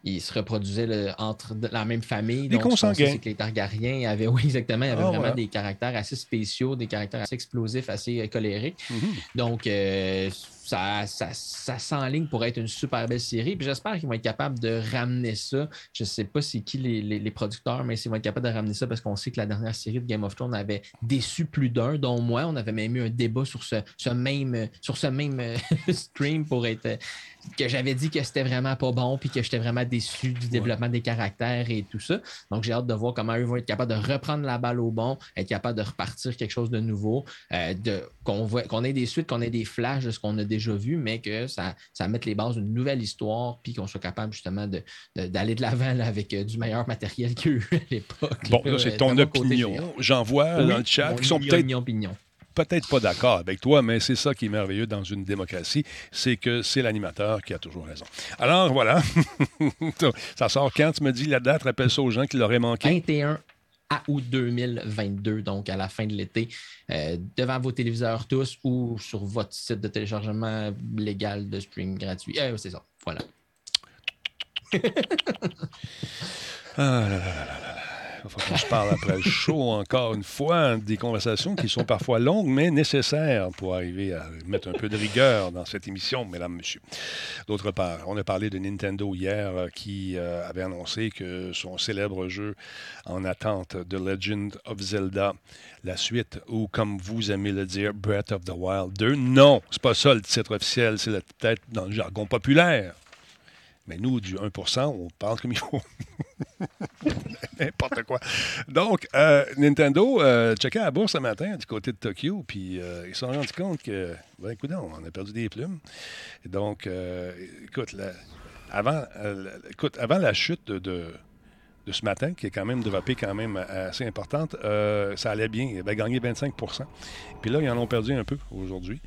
ils se reproduisaient entre la même famille. Des donc, consanguins. que les Targaryens avaient, oui, exactement, avaient ah, vraiment des caractères assez spéciaux, des caractères assez explosifs, assez euh, colériques. Mhm. Donc, euh, ça, ça, ça s'enligne pour être une super belle série. Puis j'espère qu'ils vont être capables de ramener ça. Je ne sais pas c'est qui les, les, producteurs, mais s'ils vont être capables de ramener ça parce qu'on sait que la dernière série de Game of Thrones avait déçu plus d'un, dont moi. On avait même eu un débat sur ce, ce même, sur ce même euh, stream pour être que j'avais dit que c'était vraiment pas bon puis que j'étais vraiment déçu du développement des caractères et tout ça. Donc j'ai hâte de voir comment eux vont être capables de reprendre la balle au bon, être capables de repartir quelque chose de nouveau, euh, de, qu'on, qu'on ait des suites, qu'on ait des flashs de ce qu'on a déjà vu, mais que ça, ça mette les bases d'une nouvelle histoire, puis qu'on soit capable justement de, d'aller de l'avant avec euh, du meilleur matériel qu'à l'époque. Bon, là, c'est ton opinion. J'en vois dans le chat qui sont peut-être peut-être pas d'accord avec toi, mais c'est ça qui est merveilleux dans une démocratie, c'est que c'est l'animateur qui a toujours raison. Alors voilà, ça sort quand tu me dis la date, rappelle ça aux gens qui l'auraient manqué. 21 août 2022, donc à la fin de l'été, euh, devant vos téléviseurs tous ou sur votre site de téléchargement légal de stream gratuit. Euh, c'est ça, voilà. ah là là là là là. Qu'on se parle après le show encore une fois. Des conversations qui sont parfois longues, mais nécessaires pour arriver à mettre un peu de rigueur dans cette émission, mesdames, messieurs. D'autre part, on a parlé de Nintendo hier euh, qui euh, avait annoncé que son célèbre jeu en attente de Legend of Zelda, la suite, ou comme vous aimez le dire, Breath of the Wild 2, non, c'est pas ça le titre officiel, c'est peut-être dans le jargon populaire. Mais nous, du 1% on parle comme il faut. N'importe quoi. Donc, euh, Nintendo euh, checkait à la bourse ce matin du côté de Tokyo, puis euh, ils se sont rendus compte que, ben, écoute, on a perdu des plumes. donc, écoute, avant, écoute, avant la chute de ce matin, qui est quand même développé quand même assez importante, euh, ça allait bien. Il avait gagné 25 Puis là, ils en ont perdu un peu aujourd'hui.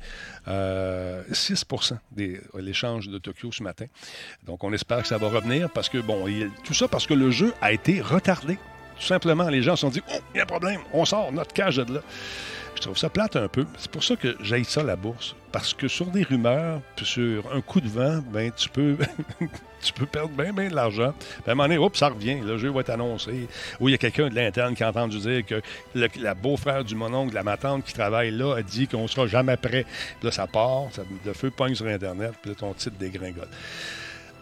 6% euh, de l'échange de Tokyo ce matin. Donc, on espère que ça va revenir parce que, bon, tout ça parce que le jeu a été retardé. Tout simplement, les gens se sont dit, oh, il y a un problème, on sort notre cage de là. Je trouve ça plate un peu. C'est pour ça que j'aille ça, la bourse. Parce que sur des rumeurs, sur un coup de vent, ben, tu peux tu peux perdre bien, bien de l'argent. Puis à un moment donné, oups, ça revient. Le jeu va être annoncé. Ou il y a quelqu'un de l'interne qui a entendu dire que le, la beau-frère du mononcle, la ma tante qui travaille là, a dit qu'on sera jamais prêt. Puis là, ça part, le feu pogne sur Internet, puis là, ton titre dégringole.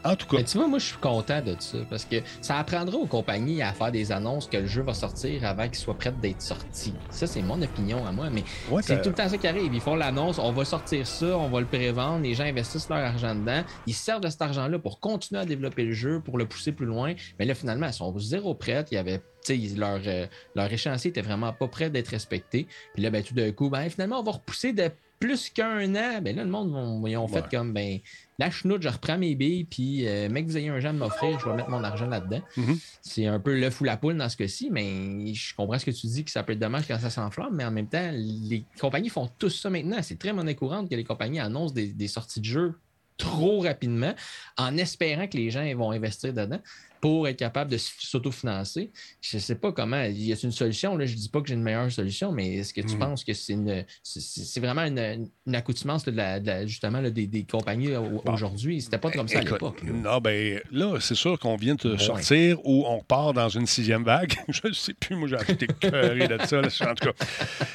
En tout cas. tu vois, moi, je suis content de ça parce que ça apprendra aux compagnies à faire des annonces que le jeu va sortir avant qu'il soit prêt d'être sorti. Ça, c'est mon opinion à moi, mais c'est tout le temps ça qui arrive. Ils font l'annonce, on va sortir ça, on va le prévendre, les gens investissent leur argent dedans, ils servent de cet argent-là pour continuer à développer le jeu, pour le pousser plus loin. Mais là, finalement, ils sont zéro prêts. Il y avait leur, euh, leur échéancier était vraiment pas prêt d'être respecté. Puis là, ben, tout d'un coup, ben, finalement, on va repousser de plus qu'un an. Ben là, le monde, ils ont fait comme, ben, la chenoute, je reprends mes billes, puis euh, mec, vous ayez un genre de m'offrir, je vais mettre mon argent là-dedans. Mm-hmm. C'est un peu le fou la poule dans ce cas-ci, mais je comprends ce que tu dis, que ça peut être dommage quand ça s'enflamme, mais en même temps, les compagnies font tout ça maintenant. C'est très monnaie courante que les compagnies annoncent des, des sorties de jeux trop rapidement en espérant que les gens vont investir dedans pour être capable de s'autofinancer. Je ne sais pas comment. Il y a une solution. Là, je ne dis pas que j'ai une meilleure solution, mais est-ce que tu hmm. penses que c'est une c'est vraiment une, accoutumance de la, justement des, compagnies aujourd'hui? C'était pas comme ça à l'époque. Non, ben là, c'est sûr qu'on vient de sortir ou on part dans une sixième vague. je ne sais plus, moi j'ai acheté cœuré de ça. en tout cas.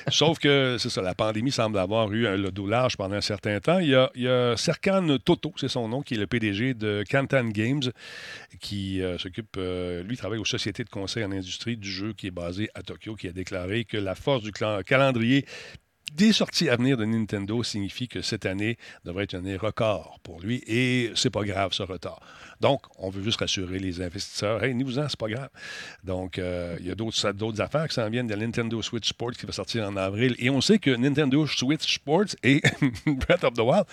Sauf que c'est ça, la pandémie semble avoir eu le dos large pendant un certain temps. Il y a, il y a Serkan Toto, c'est son nom, qui est le PDG de Canton Games, qui euh, s'occupe, euh, lui, travaille aux sociétés de conseil en industrie du jeu qui est basé à Tokyo, qui a déclaré que la force du calendrier des sorties à venir de Nintendo signifie que cette année devrait être une année record pour lui et c'est pas grave ce retard. Donc, on veut juste rassurer les investisseurs. Hey, ni vous en, c'est pas grave. Donc, euh, il y a d'autres affaires qui s'en viennent de Nintendo Switch Sports qui va sortir en avril. Et on sait que Nintendo Switch Sports et Breath of the Wild,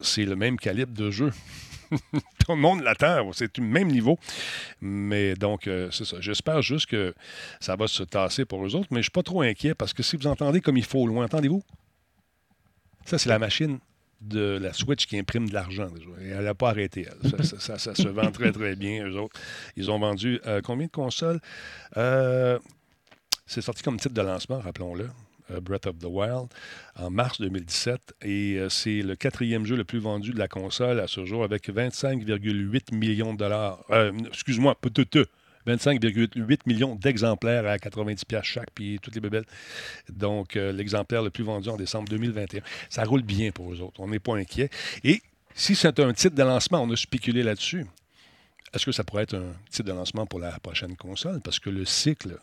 c'est le même calibre de jeu. Tout le monde l'attend. C'est le même niveau. Mais donc, euh, c'est ça. J'espère juste que ça va se tasser pour eux autres, mais je ne suis pas trop inquiet parce que si vous entendez comme il faut loin, entendez-vous? Ça, c'est la machine de la Switch qui imprime de l'argent elle n'a pas arrêté, Ça, se vend très, très bien, eux autres. Ils ont vendu euh, combien de consoles? Euh, c'est sorti comme titre de lancement, rappelons-le. Euh, Breath of the Wild, en mars 2017. Et euh, c'est le quatrième jeu le plus vendu de la console à ce jour avec 25,8 millions de dollars. Euh, excuse-moi, peut-être. 25,8 millions d'exemplaires à 90 pièces chaque, puis toutes les bébelles. Donc, l'exemplaire le plus vendu en décembre 2021. Ça roule bien pour eux autres. On n'est pas inquiet. Et si c'est un titre de lancement, on a spéculé là-dessus. Est-ce que ça pourrait être un titre de lancement pour la prochaine console? Parce que le cycle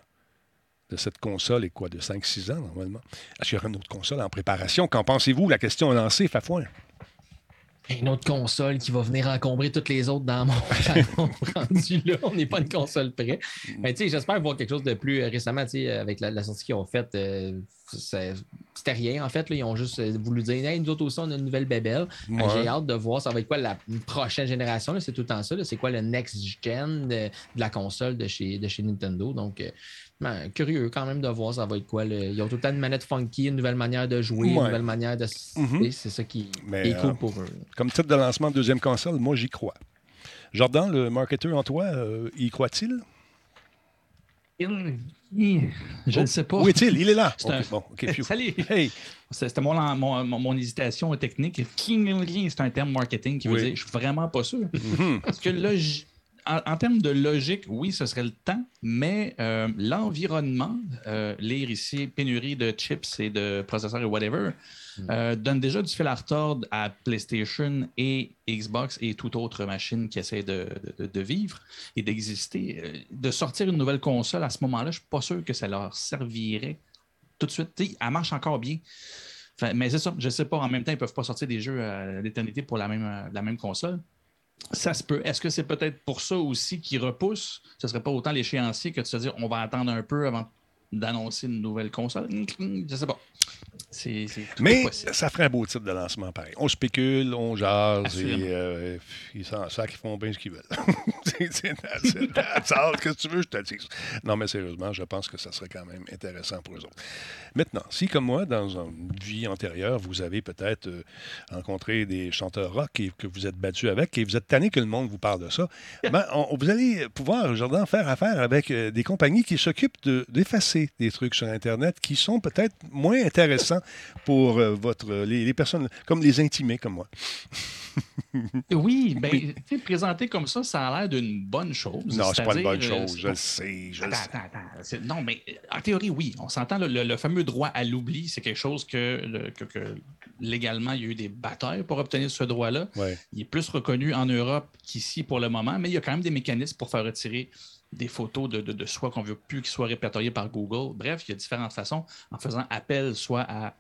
de cette console est quoi, de 5-6 ans normalement? Est-ce qu'il y aura une autre console en préparation? Qu'en pensez-vous? La question est lancée, Fafouin. Une autre console qui va venir encombrer toutes les autres dans mon rendu là. On n'est pas une console près. Mais tu sais, j'espère voir quelque chose de plus euh, récemment, tu sais, avec la, sortie qu'ils ont faite. Euh, c'était rien, en fait. Là, ils ont juste euh, voulu dire hey, nous autres aussi, on a une nouvelle bébelle. J'ai hâte de voir ça va être quoi la prochaine génération. C'est tout le temps ça. C'est quoi le next gen de, la console de chez, de chez Nintendo? Donc, ben, curieux quand même de voir ça va être quoi. Ils ont tout le temps une manette funky, une nouvelle manière de jouer, une nouvelle manière de. Mm-hmm. C'est ça qui, est cool euh, pour eux. Comme titre de lancement de deuxième console, moi j'y crois. Jordan, le marketeur en toi, euh, y croit-il? Je ne sais pas. Où est-il? Il est là. Salut. C'était mon, mon, hésitation technique. C'est un terme marketing qui veut dire je suis vraiment pas sûr. Mm-hmm. Parce que là, en, termes de logique, oui, ce serait le temps, mais euh, l'environnement, euh, lire ici pénurie de chips et de processeurs et whatever, hmm. euh, donne déjà du fil à retordre à PlayStation et Xbox et toute autre machine qui essaie de, vivre et d'exister. De sortir une nouvelle console à ce moment-là, je ne suis pas sûr que ça leur servirait tout de suite. elle marche encore bien. mais c'est ça, je ne sais pas. En même temps, ils ne peuvent pas sortir des jeux à l'éternité pour la même, la même console. Ça se peut. Est-ce que c'est peut-être pour ça aussi qu'ils repousse? Ce ne serait pas autant l'échéancier que de se dire on va attendre un peu avant d'annoncer une nouvelle console? Je ne sais pas. Mais ça ferait un beau titre de lancement pareil. On spécule, on jase et euh, ils s'en ils font bien ce qu'ils veulent. c'est Qu'est-ce que tu veux, je te dis. Non, mais sérieusement, je pense que ça serait quand même intéressant pour eux autres. Maintenant, si comme moi, dans une vie antérieure, vous avez peut-être euh, rencontré des chanteurs rock et que vous êtes battu avec et vous êtes tanné que le monde vous parle de ça, ben, vous allez pouvoir, Jordan, faire affaire avec euh, des compagnies qui s'occupent d'effacer des trucs sur Internet qui sont peut-être moins intéressants pour euh, votre, les, personnes, comme les intimés comme moi. oui, bien, présenté comme ça, ça a l'air d'une bonne chose. Non, c'est pas une bonne euh, chose, je le sais. Je attends, attends, attends. Non, mais en théorie, oui. On s'entend, le, fameux droit à l'oubli, c'est quelque chose que, que, légalement, il y a eu des batailles pour obtenir ce droit-là. Il est plus reconnu en Europe qu'ici pour le moment, mais il y a quand même des mécanismes pour faire retirer des photos de, de, soi qu'on ne veut plus qu'ils soient répertoriées par Google. Bref, il y a différentes façons en faisant appel soit à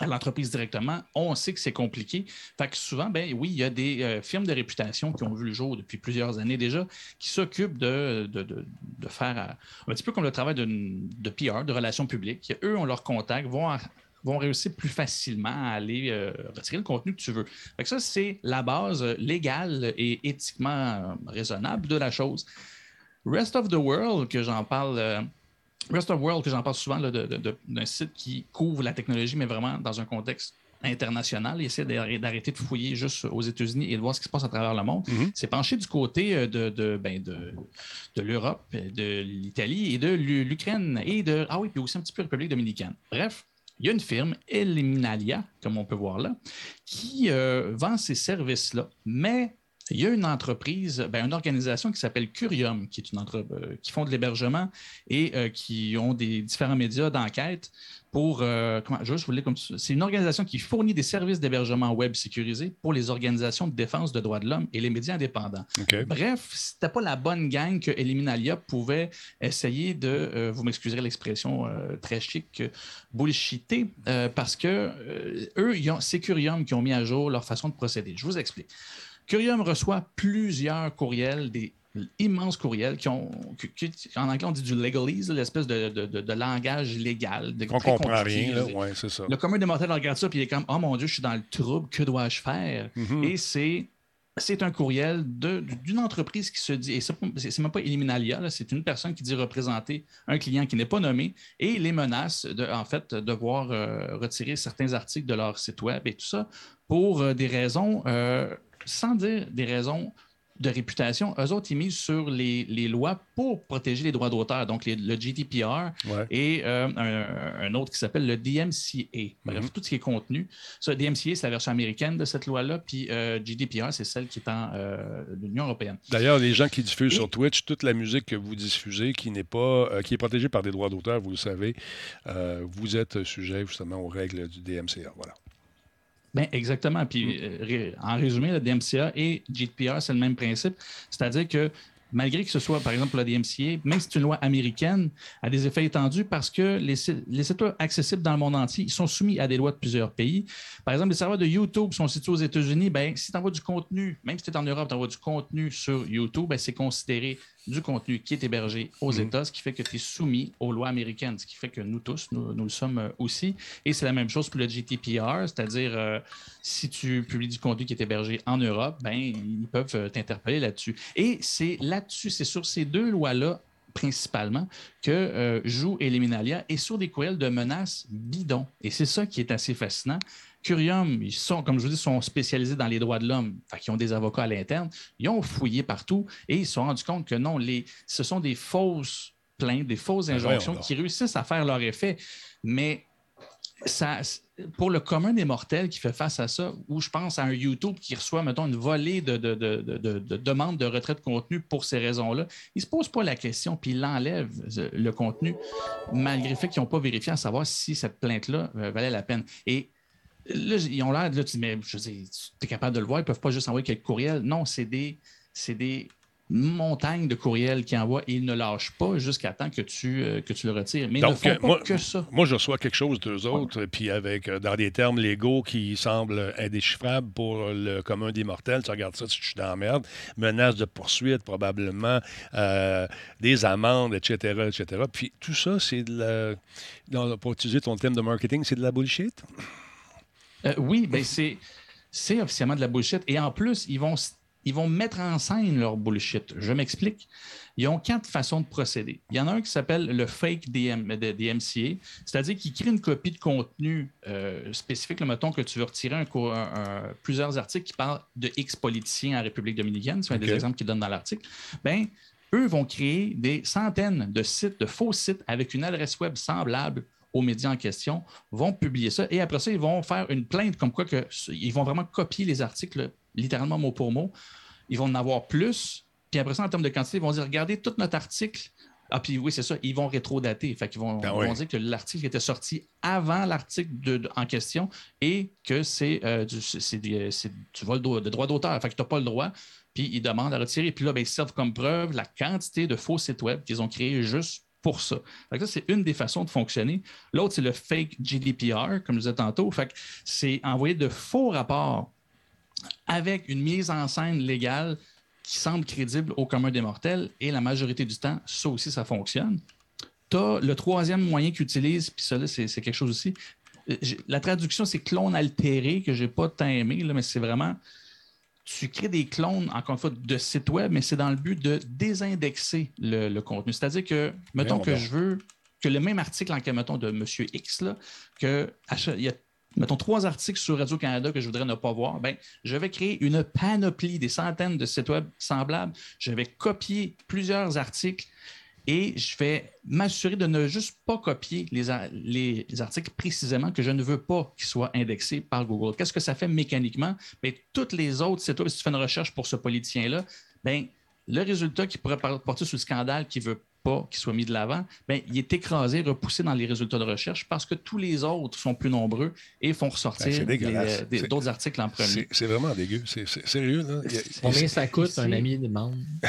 à l'entreprise directement, on sait que c'est compliqué. Fait que souvent, ben oui, il y a des euh, firmes de réputation qui ont vu le jour depuis plusieurs années déjà, qui s'occupent de, de, faire euh, un petit peu comme le travail de, PR, de relations publiques. Eux, on leur contact, vont, vont réussir plus facilement à aller euh, retirer le contenu que tu veux. Fait que ça, c'est la base légale et éthiquement raisonnable de la chose. Rest of the World, que j'en parle Rest of World, que j'en parle souvent, d'un site qui couvre la technologie, mais vraiment dans un contexte international. Essaie d'arrêter de fouiller juste aux États-Unis et de voir ce qui se passe à travers le monde. Mm-hmm. C'est penché du côté euh, de, ben de, de l'Europe, de l'Italie et de l'Ukraine et de. Ah oui, puis aussi un petit peu République dominicaine. Bref, il y a une firme, Eliminalia, comme on peut voir là, qui euh, vend ces services-là, mais il y a une entreprise, ben, une organisation qui s'appelle Curium, qui est une entreprise euh, qui font de l'hébergement et euh, qui ont des différents médias d'enquête pour euh, comment je voulais comme c'est une organisation qui fournit des services d'hébergement web sécurisés pour les organisations de défense de droits de l'homme et les médias indépendants. Bref, c'était pas la bonne gang que Eliminalia pouvait essayer de, vous m'excuserez l'expression très chic, bullshiter, parce que eux, c'est Curium qui ont mis à jour leur façon de procéder. Je vous explique. Curium reçoit plusieurs courriels, des immenses courriels qui ont, en anglais on dit du legalese, l'espèce de, langage légal. De, on comprend rien, ouais, c'est ça. Le commun des mortels regarde ça puis il est comme, oh mon Dieu, je suis dans le trouble, que dois-je faire? Mm-hmm. Et c'est c'est un courriel d'une entreprise qui se dit, et c'est même pas Eliminalia, c'est une personne qui dit représenter un client qui n'est pas nommé et les menaces de, en fait, de devoir euh, retirer certains articles de leur site web et tout ça pour euh, des raisons euh, sans dire des raisons de réputation, eux autres, ils misent sur les, lois pour protéger les droits d'auteur, donc le GDPR et euh, un, autre qui s'appelle le DMCA. Bref, mhm. tout ce qui est contenu. Ça, DMCA, c'est la version américaine de cette loi-là, puis euh, GDPR, c'est celle qui est en euh, l'Union européenne. D'ailleurs, les gens qui diffusent sur Twitch, toute la musique que vous diffusez qui n'est pas qui est protégée par des droits d'auteur, vous le savez, vous êtes sujet justement aux règles du DMCA. Voilà. Ben, exactement. Puis, mm. euh, en résumé, le DMCA et GDPR, c'est le même principe. C'est-à-dire que malgré que ce soit, par exemple, la DMCA, même si c'est une loi américaine, a des effets étendus parce que les, les sites web accessibles dans le monde entier ils sont soumis à des lois de plusieurs pays. Par exemple, les serveurs de YouTube sont situés aux États-Unis. Ben, si tu envoies du contenu, même si tu es en Europe, tu envoies du contenu sur YouTube, ben, c'est considéré du contenu qui est hébergé aux mhm. États, ce qui fait que tu es soumis aux lois américaines, ce qui fait que nous tous, nous, le sommes euh, aussi. Et c'est la même chose pour le GDPR, c'est-à-dire euh, si tu publies du contenu qui est hébergé en Europe, ben, ils peuvent euh, t'interpeller là-dessus. Et c'est là-dessus, c'est sur ces deux lois-là principalement que joue Eliminalia et sur des courriels de menaces bidons. Et c'est ça qui est assez fascinant. Curium, ils sont, comme je vous dis, sont spécialisés dans les droits de l'homme, qui ont des avocats à l'interne. Ils ont fouillé partout et ils se sont rendus compte que non, les, ce sont des fausses plaintes, des fausses ben injonctions qui réussissent à faire leur effet. Mais ça, pour le commun des mortels qui fait face à ça, ou je pense à un YouTube qui reçoit, mettons, une volée de, demandes de retrait de contenu pour ces raisons-là, il ne se pose pas la question, puis il enlève euh, le contenu, malgré le fait qu'ils n'ont pas vérifié à savoir si cette plainte-là euh, valait la peine. Et là, ils ont l'air, là, tu mais je sais, tu es capable de le voir, ils ne peuvent pas juste envoyer quelques courriels. Non, c'est des, c'est des montagnes de courriels qu'ils envoient et ils ne lâchent pas jusqu'à temps que tu, euh, que tu le retires. Mais Donc, ils ne font pas moi, que ça. Moi, je reçois quelque chose d'eux autres, puis avec, euh, dans des termes légaux qui semblent indéchiffrables pour le commun des mortels. Tu regardes ça, tu suis dans la merde. Menaces de poursuite, probablement, euh, des amendes, etc., etc. Puis tout ça, c'est de la... Pour utiliser ton thème de marketing, c'est de la bullshit? Euh, oui, ben c'est, c'est officiellement de la bullshit. Et en plus, ils vont, ils vont mettre en scène leur bullshit. Je m'explique. Ils ont quatre façons de procéder. Il y en a un qui s'appelle le fake DM, DMCA, c'est-à-dire qu'ils créent une copie de contenu euh, spécifique. Le mettons que tu veux retirer un, plusieurs articles qui parlent de X politiciens en République dominicaine, c'est un des exemples qu'ils donnent dans l'article. Ben, eux vont créer des centaines de sites, de faux sites avec une adresse web semblable aux médias en question, vont publier ça et après ça, ils vont faire une plainte comme quoi que, ils vont vraiment copier les articles littéralement mot pour mot. Ils vont en avoir plus. Puis après ça, en termes de quantité, ils vont dire regardez tout notre article Ah, puis oui, c'est ça, ils vont rétrodater. Fait qu'ils vont, Ben ils vont oui. dire que l'article était sorti avant l'article de- de- en question et que c'est euh, du, c'est- c'est du- c'est du vol de, de droit d'auteur. Fait que tu n'as pas le droit. Puis ils demandent à retirer. Puis là, ben, ils servent comme preuve la quantité de faux sites web qu'ils ont créés juste pour ça. Ça, c'est une des façons de fonctionner. L'autre, c'est le fake GDPR, comme je disais tantôt. Fait c'est envoyer de faux rapports avec une mise en scène légale qui semble crédible au commun des mortels. Et la majorité du temps, ça aussi, ça fonctionne. Tu as le troisième moyen qu'ils utilisent, puis ça, c'est quelque chose aussi. Euh, La traduction, c'est clone altéré, que j'ai pas tant aimé, mais c'est vraiment. Tu crées des clones, encore une fois, de sites web, mais c'est dans le but de désindexer le, le contenu. C'est-à-dire que, mettons que je veux que le même article, en cas, mettons, de M. X, là, que il y a, mettons, trois articles sur Radio-Canada que je voudrais ne pas voir, ben, je vais créer une panoplie, des centaines de sites web semblables. Je vais copier plusieurs articles et je vais m'assurer de ne juste pas copier les, articles précisément que je ne veux pas qu'ils soient indexés par Google. Qu'est-ce que ça fait mécaniquement? Bien, toutes les autres sites web, si tu fais une recherche pour ce politicien-là, ben, le résultat qui pourrait porter sur le scandale qui ne veut pas qu'il soit mis de l'avant, ben, il est écrasé, repoussé dans les résultats de recherche parce que tous les autres sont plus nombreux et font Ben, ressortir des- C'est- d'autres articles en premier. C'est vraiment dégueu. C'est sérieux, là. Il Combien ça coûte, un ami demande?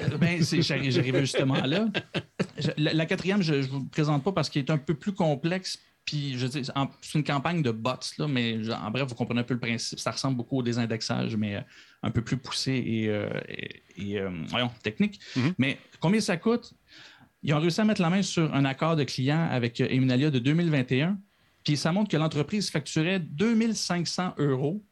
Euh, Ben, j'arrivais justement là. Je- la, la quatrième, je ne vous présente pas parce qu'elle est un peu plus complexe. Puis, je dis, c'est une campagne de bots, là, mais en bref, vous comprenez un peu le principe. Ça ressemble beaucoup au désindexage, mais euh, un peu plus poussé et, euh, et- et, euh, voyons, technique. Mhm. Mais combien ça coûte? Ils ont réussi à mettre la main sur un accord de client avec Emilia de 2021. Puis, ça montre que l'entreprise facturait 2500 euros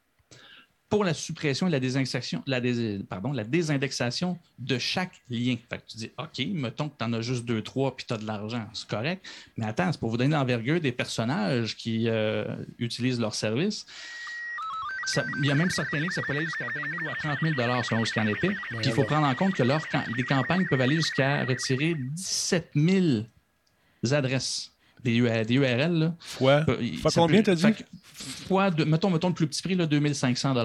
pour la suppression et la désindexation, la, dés- pardon, la désindexation de chaque lien. Fait que tu dis, OK, mettons que tu en as juste deux, trois, puis tu as de l'argent, c'est correct. Mais attends, c'est pour vous donner l'envergure des personnages qui euh, utilisent leur service. Ça- il y a même certains liens que ça peut aller jusqu'à 20 000 ou à 30 000 selon ce qu'il en était. Puis il faut prendre en compte que leurs les campagnes peuvent aller jusqu'à retirer 17 000 adresses, des, URL. Là. Fois, combien t'as dit? fait Fois, de- mettons, mettons le plus petit prix, là, 2500 Non,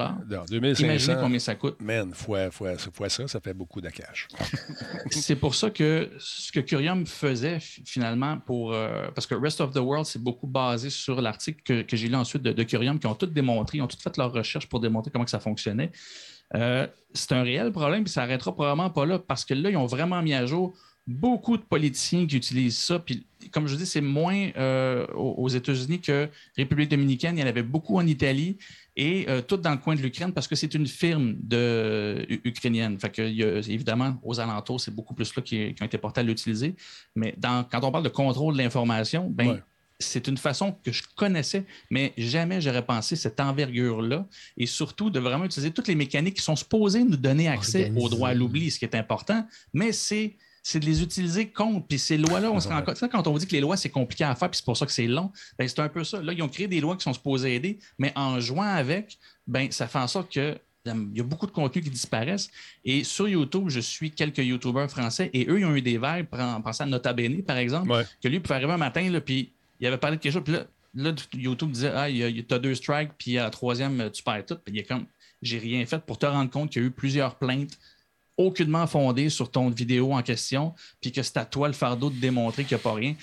Imaginez 2500. combien ça coûte. Man, fois, fois, fois ça, ça fait beaucoup de cash. C'est pour ça que ce que Curium faisait fi- finalement pour. euh, parce que Rest of the World, c'est beaucoup basé sur l'article que, que j'ai lu ensuite de, de Curium, qui ont tout démontré, ils ont tout fait leur recherche pour démontrer comment que ça fonctionnait. Euh, c'est un réel problème, puis ça n'arrêtera probablement pas là, parce que là, ils ont vraiment mis à jour beaucoup de politiciens qui utilisent ça. Puis, comme je dis, c'est moins euh, aux États-Unis que République dominicaine. Il y en avait beaucoup en Italie et euh, tout dans le coin de l'Ukraine parce que c'est une firme de, ukrainienne. Fait que, il y a- évidemment, aux alentours, c'est beaucoup plus là qui, qui ont été portés à l'utiliser. Mais dans- quand on parle de contrôle de l'information, ben, Ouais. c'est une façon que je connaissais, mais jamais j'aurais pensé cette envergure-là et surtout de vraiment utiliser toutes les mécaniques qui sont supposées nous donner accès Organiser. au droit à l'oubli, ce qui est important, mais c'est c'est de les utiliser contre. Puis ces lois-là, on se rend compte. Quand on vous dit que les lois, c'est compliqué à faire, puis c'est pour ça que c'est long, ben, c'est un peu ça. Là, ils ont créé des lois qui sont supposées aider, mais en jouant avec, ben, ça fait en sorte que euh, il y a beaucoup de contenus qui disparaissent. Et sur YouTube, je suis quelques YouTubeurs français et eux, ils ont eu des en pensant à Nota Bene, par exemple, Ouais. que lui pouvait arriver un matin, là, puis il avait parlé de quelque chose, puis là, là YouTube disait Ah, tu as deux strikes, puis à la troisième, tu perds tout. Puis il est comme J'ai rien fait pour te rendre compte qu'il y a eu plusieurs plaintes aucunement fondées sur ton vidéo en question, puis que c'est à toi le fardeau de démontrer qu'il n'y a pas rien.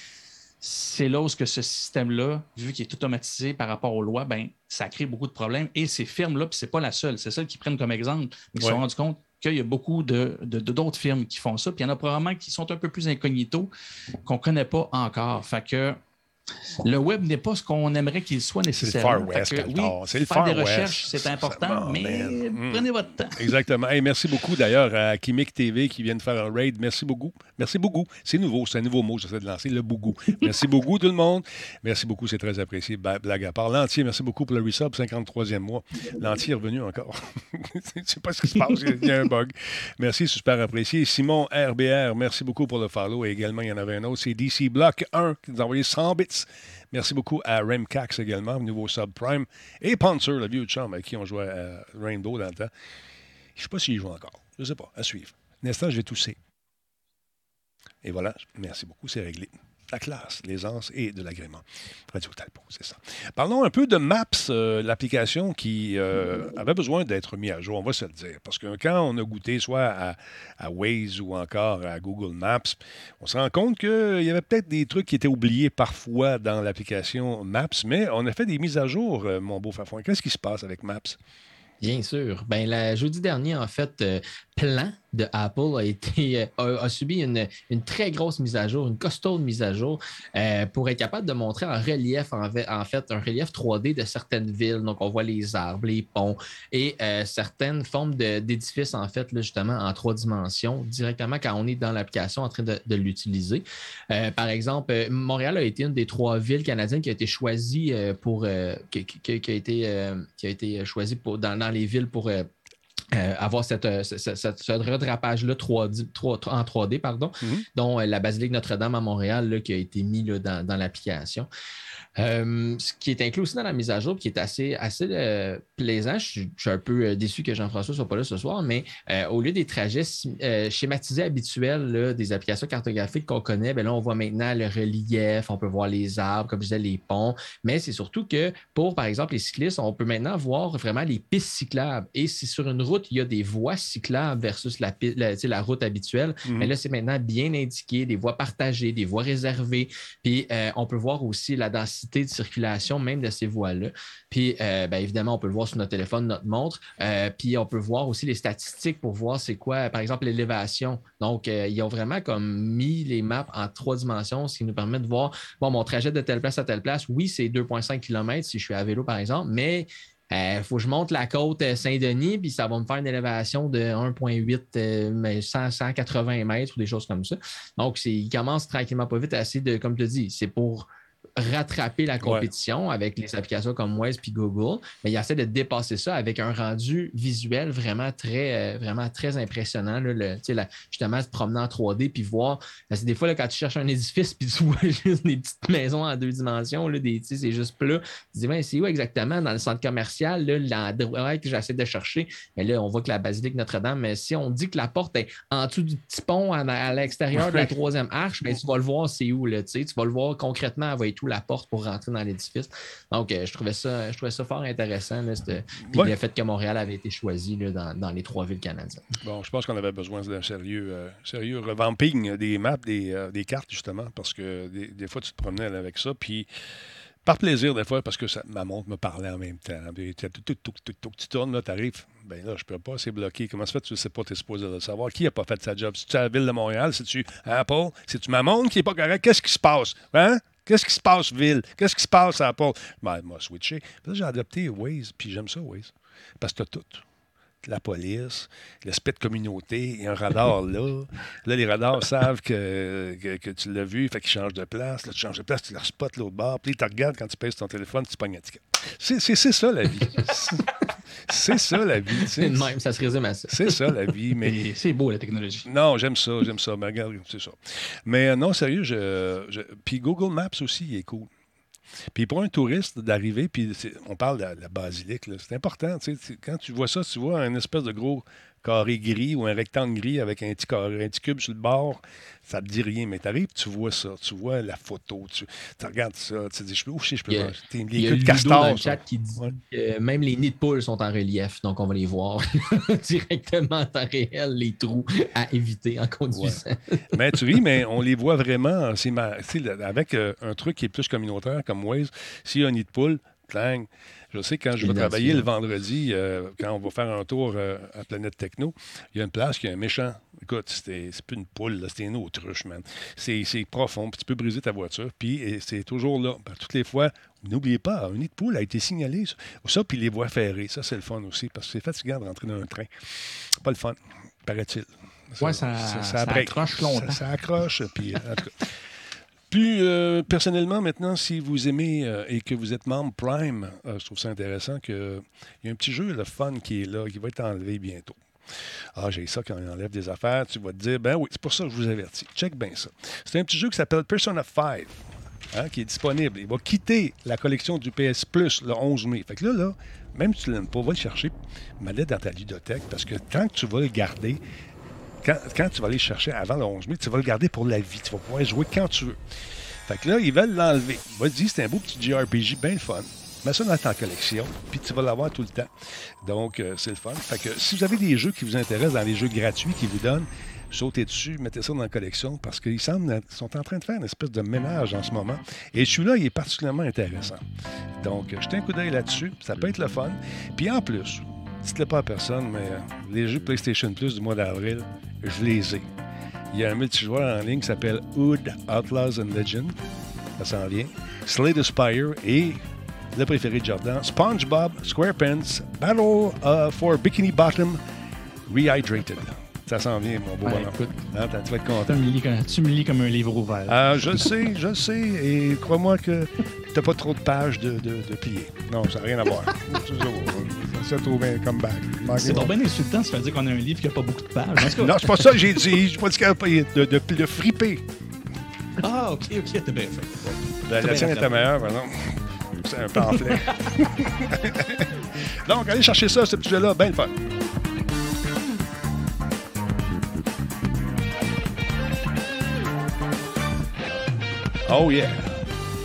C'est là où ce que ce système-là, vu qu'il est automatisé par rapport aux lois, ben, ça crée beaucoup de problèmes. Et ces firmes-là, puis c'est pas la seule, c'est celle qui prennent comme exemple, mais qui se sont rendus compte qu'il y a beaucoup de, de- de- d'autres firmes qui font ça. Puis il y en a probablement qui sont un peu plus incognito, qu'on ne connaît pas encore. Fait que le web n'est pas ce qu'on aimerait qu'il soit C'est le nécessairement. Far West, que, oui, C'est le faire Far des West. recherches, c'est important, mais man. Mm. prenez votre temps. Exactement. Hey, merci beaucoup d'ailleurs à Kimik TV qui vient de faire un raid. Merci beaucoup. Merci beaucoup. C'est nouveau, c'est un nouveau mot que j'essaie de lancer, le bougou. Merci beaucoup tout le monde. Merci beaucoup, c'est très apprécié. Blague à part. L'entier, merci beaucoup pour le resub, 53e mois. L'entier est revenu encore. Je ne sais pas ce qui se passe, il y a un bug. Merci, super apprécié. Simon RBR, merci beaucoup pour le follow. Et également, il y en avait un autre, c'est DC Block 1 qui nous a envoyé 100 bits. Merci beaucoup à Remcax également, nouveau subprime. Et Panzer, le vieux chum avec qui on jouait à Rainbow dans le temps. Je ne sais pas s'il joue encore. Je ne sais pas. À suivre. Un je vais tousser. Et voilà. Merci beaucoup. C'est réglé. La classe, l'aisance et de l'agrément. Radio Talbot, c'est ça. Parlons un peu de Maps, euh, l'application qui euh, avait besoin d'être mise à jour, on va se le dire. Parce que quand on a goûté soit à, Waze ou encore à Google Maps, on se rend compte qu'il y avait peut-être des trucs qui étaient oubliés parfois dans l'application Maps, mais on a fait des mises à jour, euh, mon beau Fafouin. Qu'est-ce qui se passe avec Maps? Bien sûr. Ben, la, jeudi dernier, en fait, Plan de Apple a, euh, subi une, très grosse mise à jour, une costaude mise à jour euh, pour être capable de montrer en relief, en, fait, un relief 3D de certaines villes. Donc, on voit les arbres, les ponts et euh, certaines formes d'édifices, en fait, justement, en trois dimensions, directement quand on est dans l'application en train de, l'utiliser. par exemple, Montréal a été une des trois villes canadiennes qui a été choisie pour qui, a été, été choisie dans les villes pour euh, avoir cette, euh, ce redrapage-là en 3D, pardon, mm-hmm. dont euh, la basilique Notre-Dame à Montréal qui a été mis dans, dans l'application. Euh, ce qui est inclus aussi dans la mise à jour, qui est assez, assez euh, plaisant, je suis, un peu euh, déçu que Jean-François ne soit pas là ce soir, mais au lieu des trajets schématisés habituels des applications cartographiques qu'on connaît, bien là, on voit maintenant le relief, on peut voir les arbres, comme je disais, les ponts, mais c'est surtout que pour, par exemple, les cyclistes, on peut maintenant voir vraiment les pistes cyclables. Et si sur une route, il y a des voies cyclables versus la, la, route habituelle, mais mhm. là, c'est maintenant bien indiqué, des voies partagées, des voies réservées, puis on peut voir aussi la densité de circulation même de ces voies-là. Puis, euh, bien évidemment, on peut le voir sur notre téléphone, notre montre. Euh, puis, on peut voir aussi les statistiques pour voir c'est quoi, par exemple, l'élévation. Donc, euh, ils ont vraiment comme mis les maps en trois dimensions, ce qui nous permet de voir, bon, mon trajet de telle place à telle place, oui, c'est 2,5 km si je suis à vélo, par exemple, mais il faut que je monte la côte Saint-Denis, puis ça va me faire une élévation de 1,8, mais 180 mètres ou des choses comme ça. Donc, il commence tranquillement pas vite, assez de, comme tu dis, c'est pour rattraper la compétition avec les applications comme Waze puis Google, mais il essaie de dépasser ça avec un rendu visuel vraiment très, euh, vraiment très impressionnant. le, justement, se promener en 3D puis voir. Parce que des fois, là, quand tu cherches un édifice puis tu vois juste des petites maisons en deux dimensions, là, des, c'est juste plat, tu dis, ben, c'est où exactement? Dans le centre commercial, l'endroit que j'essaie de chercher? Mais là, on voit que la basilique Notre-Dame, mais si on dit que la porte est en dessous du petit pont à, l'extérieur de la troisième arche, ben, tu vas le voir, c'est où, là, tu vas le voir concrètement, elle va être la porte pour rentrer dans l'édifice. Donc, euh, je, trouvais ça, je trouvais ça fort intéressant. puis le fait que Montréal avait été choisi dans, les trois villes canadiennes. Bon, je pense qu'on avait besoin d'un sérieux, euh, sérieux revamping des maps, des, euh, des, cartes, justement, parce que des, fois, tu te promenais avec ça. Puis par plaisir, des fois, parce que ça, ma montre me parlait en même temps. Tu tournes, là, tu arrives. Ben là, je peux pas, c'est bloqué. Comment ça fait? Tu ne sais pas, tu es supposé le savoir? Qui n'a pas fait sa job? C'est-tu à la ville de Montréal? C'est-tu Apple? C'est-tu ma montre qui n'est pas correcte? Qu'est-ce qui se passe? Hein? Qu'est-ce qui se passe, Ville? Qu'est-ce qui se passe à Apple? Ben, m'a switché. Puis j'ai adopté Waze, puis j'aime ça, Waze. Parce que tu as tout la police, l'aspect de communauté, il y a un radar là. Là, les radars savent que, que, tu l'as vu, fait qu'ils changent de place. Là, tu changes de place, tu leur spots l'autre bord. Puis ils te regardent quand tu pèses ton téléphone, tu pognes un ticket. C'est ça, la vie. c'est ça, la vie. C'est même, ça se résume à ça. C'est ça, la vie. Mais... C'est beau, la technologie. Non, j'aime ça, j'aime ça. Mais regarde, c'est ça. Mais euh, non, sérieux, je... puis Google Maps aussi, il est cool. Puis pour un touriste d'arriver, puis on parle de la, basilique, c'est important. Quand tu vois ça, tu vois un espèce de gros carré gris ou un rectangle gris avec un petit, carré, un petit cube sur le bord, ça te dit rien. Mais tu arrives, tu vois ça, tu vois la photo, tu, regardes ça, tu te dis, je peux, je peux pas. Il y a, dans le chat qui dit que même les nids de poules sont en relief, donc on va les voir directement en temps réel, les trous à éviter en conduisant. mais tu vis, mais on les voit vraiment avec euh, un truc qui est plus communautaire comme Waze. S'il y a un nid de poule, clang, je sais, quand je vais travailler le vendredi, euh, quand on va faire un tour euh, à Planète Techno, il y a une place qui a un méchant. Écoute, c'est plus une poule, c'est une autruche, man. C'est profond, puis tu peux briser ta voiture, puis c'est toujours là. Ben, toutes les fois, n'oubliez pas, un nid de poule a été signalé. Ça, puis les voies ferrées, ça, c'est le fun aussi, parce que c'est fatigant de rentrer dans un train. Pas le fun, paraît-il. Ça, ça, accroche longtemps. Ça, accroche, puis Plus euh, personnellement, maintenant, si vous aimez euh, et que vous êtes membre Prime, euh, je trouve ça intéressant qu'il y a un petit jeu, le fun, qui est là, qui va être enlevé bientôt. Ah, j'ai ça quand on enlève des affaires, tu vas te dire, ben oui, c'est pour ça que je vous avertis. Check bien ça. C'est un petit jeu qui s'appelle Persona 5, hein, qui est disponible. Il va quitter la collection du PS Plus le 11 mai. Fait que là, là, même si tu ne l'aimes pas, va le chercher, mets-le dans ta ludothèque, parce que tant que tu vas le garder, quand, tu vas aller chercher avant le 11 mai, tu vas le garder pour la vie. Tu vas pouvoir jouer quand tu veux. Fait que là, ils veulent l'enlever. Vas-y, c'est un beau petit JRPG bien fun. Mets ça dans ta collection, puis tu vas l'avoir tout le temps. Donc, euh, c'est le fun. Fait que si vous avez des jeux qui vous intéressent dans les jeux gratuits qu'ils vous donnent, sautez dessus, mettez ça dans la collection parce qu'ils semblent sont en train de faire une espèce de ménage en ce moment. Et celui-là, il est particulièrement intéressant. Donc, jetez un coup d'œil là-dessus. Ça peut être le fun. Puis en plus, dites-le pas à personne, mais euh, les jeux PlayStation Plus du mois d'avril, je les ai. Il y a un multijoueur en ligne qui s'appelle Hood Outlaws and Legends. Ça s'en vient. Slay Spire et le préféré de Jordan, SpongeBob SquarePants Battle uh, for Bikini Bottom Rehydrated. Ça s'en vient, mon beau ouais, bonhomme. Hein, tu vas être content. Tu me, lis comme, un livre ouvert. Ah, je le sais, je le sais. Et crois-moi que t'as pas trop de pages de, de. Non, ça n'a rien à voir. C'est trop bien comme bague. C'est donc bien insultant, ça veut dire qu'on a un livre qui n'a pas beaucoup de pages. non, c'est pas ça que j'ai dit. J'ai pas dit qu'il n'y a pas de, de, de, friper. Ah, OK, OK, t'as bien fait. La, la tienne était meilleure, maintenant. C'est un pamphlet. Donc, allez chercher ça, ce petit jeu-là, bien fun. Oh yeah!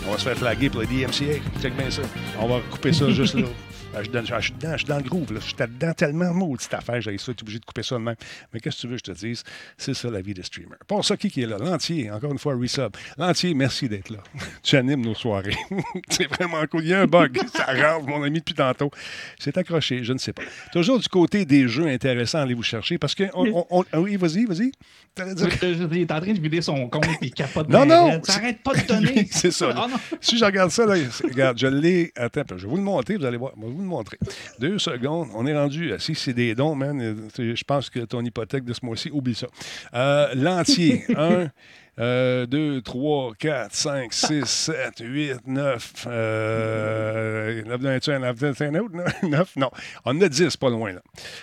On va se faire flaguer pour le DMCA. Check bien ça. On va couper ça juste là. Ah, je, je, suis dedans, je suis dans le groove. Là. Je suis dedans tellement maudite affaire. J'ai ça, obligé de couper ça de même. Mais qu'est-ce que tu veux que je te dise? C'est ça la vie de streamer. Pour ça, qui, qui est là? L'entier, encore une fois, resub. L'entier, merci d'être là. tu animes nos soirées. c'est vraiment cool. Il y a un bug. ça rave, mon ami, depuis tantôt. C'est accroché, je ne sais pas. Toujours du côté des jeux intéressants, allez vous chercher. Parce que. On, on, oui, vas-y, vas-y. Il est en train de vider son compte et il capote. Non, non. T'arrêtes pas de donner. c'est ça. Oh, si je regarde ça, là, regarde, je l'ai. Attends, je vais vous le montrer, vous allez voir montrer. Deux secondes. On est rendu. Si c'est des dons, man, je pense que ton hypothèque de ce mois-ci, oublie ça. Euh, l'entier. Un. 2, 3, 4, 5, 6, 7, 8, 9. Euh, 9 d'un un autre? 9? Non. On en a 10, pas loin. Là.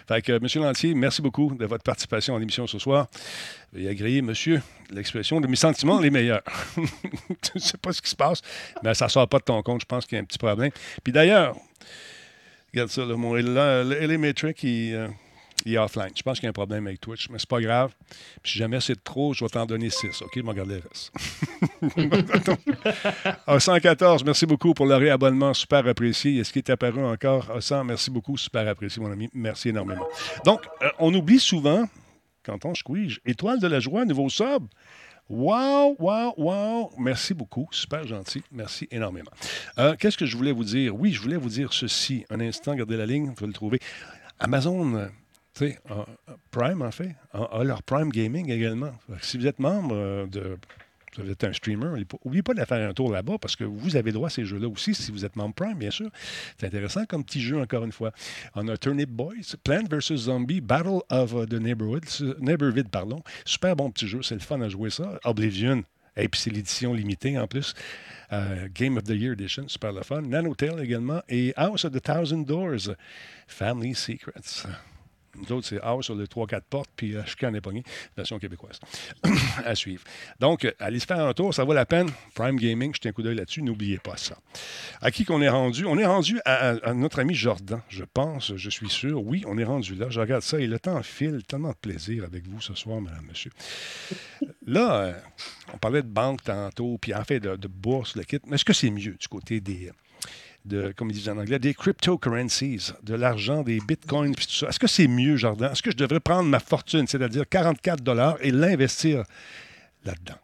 Fait que, Monsieur Lantier, merci beaucoup de votre participation à l'émission ce soir. Veuillez agréer, monsieur, l'expression de mes sentiments les meilleurs. je ne sais pas ce qui se passe, mais ça ne sort pas de ton compte. Je pense qu'il y a un petit problème. Puis d'ailleurs, Regarde ça, là, mon Elemetric, il, euh, il est offline. Je pense qu'il y a un problème avec Twitch, mais c'est pas grave. Puis si jamais c'est trop, je vais t'en donner 6. OK, je vais regarder le reste. 114, merci beaucoup pour le réabonnement, super apprécié. Est-ce qu'il est apparu encore? 100, merci beaucoup, super apprécié, mon ami. Merci énormément. Donc, euh, on oublie souvent, quand on squeeze, étoile de la joie, nouveau sub. Wow, wow, wow. Merci beaucoup. Super gentil. Merci énormément. Euh, qu'est-ce que je voulais vous dire? Oui, je voulais vous dire ceci. Un instant, gardez la ligne, vous le trouver. Amazon, euh, tu sais, Prime, en fait, a, leur Prime Gaming également. Si vous êtes membre de vous êtes un streamer, n'oubliez pas de faire un tour là-bas parce que vous avez droit à ces jeux-là aussi si vous êtes membre Prime, bien sûr. C'est intéressant comme petit jeu, encore une fois. On a Turnip Boys, Plant vs. Zombie, Battle of the Neighborhood, Neighborhood, pardon. Super bon petit jeu, c'est le fun à jouer ça. Oblivion, et puis c'est l'édition limitée en plus. Euh, Game of the Year Edition, super le fun. Nanotale également. Et House of the Thousand Doors, Family Secrets. Nous autres, c'est House sur les 3-4 portes, puis euh, Chicane est pogné, version québécoise. à suivre. Donc, euh, allez se faire un tour, ça vaut la peine. Prime Gaming, jetez un coup d'œil là-dessus, n'oubliez pas ça. À qui qu'on est rendu? On est rendu à, notre ami Jordan, je pense, je suis sûr. Oui, on est rendu là. Je regarde ça et le temps file. Tellement de plaisir avec vous ce soir, madame, monsieur. Là, euh, on parlait de banque tantôt, puis en fait de, de bourse, le kit. Mais est-ce que c'est mieux du côté des de, comme ils disent en anglais, des cryptocurrencies, de l'argent, des bitcoins, puis tout ça. Est-ce que c'est mieux, Jardin? Est-ce que je devrais prendre ma fortune, c'est-à-dire 44 dollars, et l'investir là-dedans?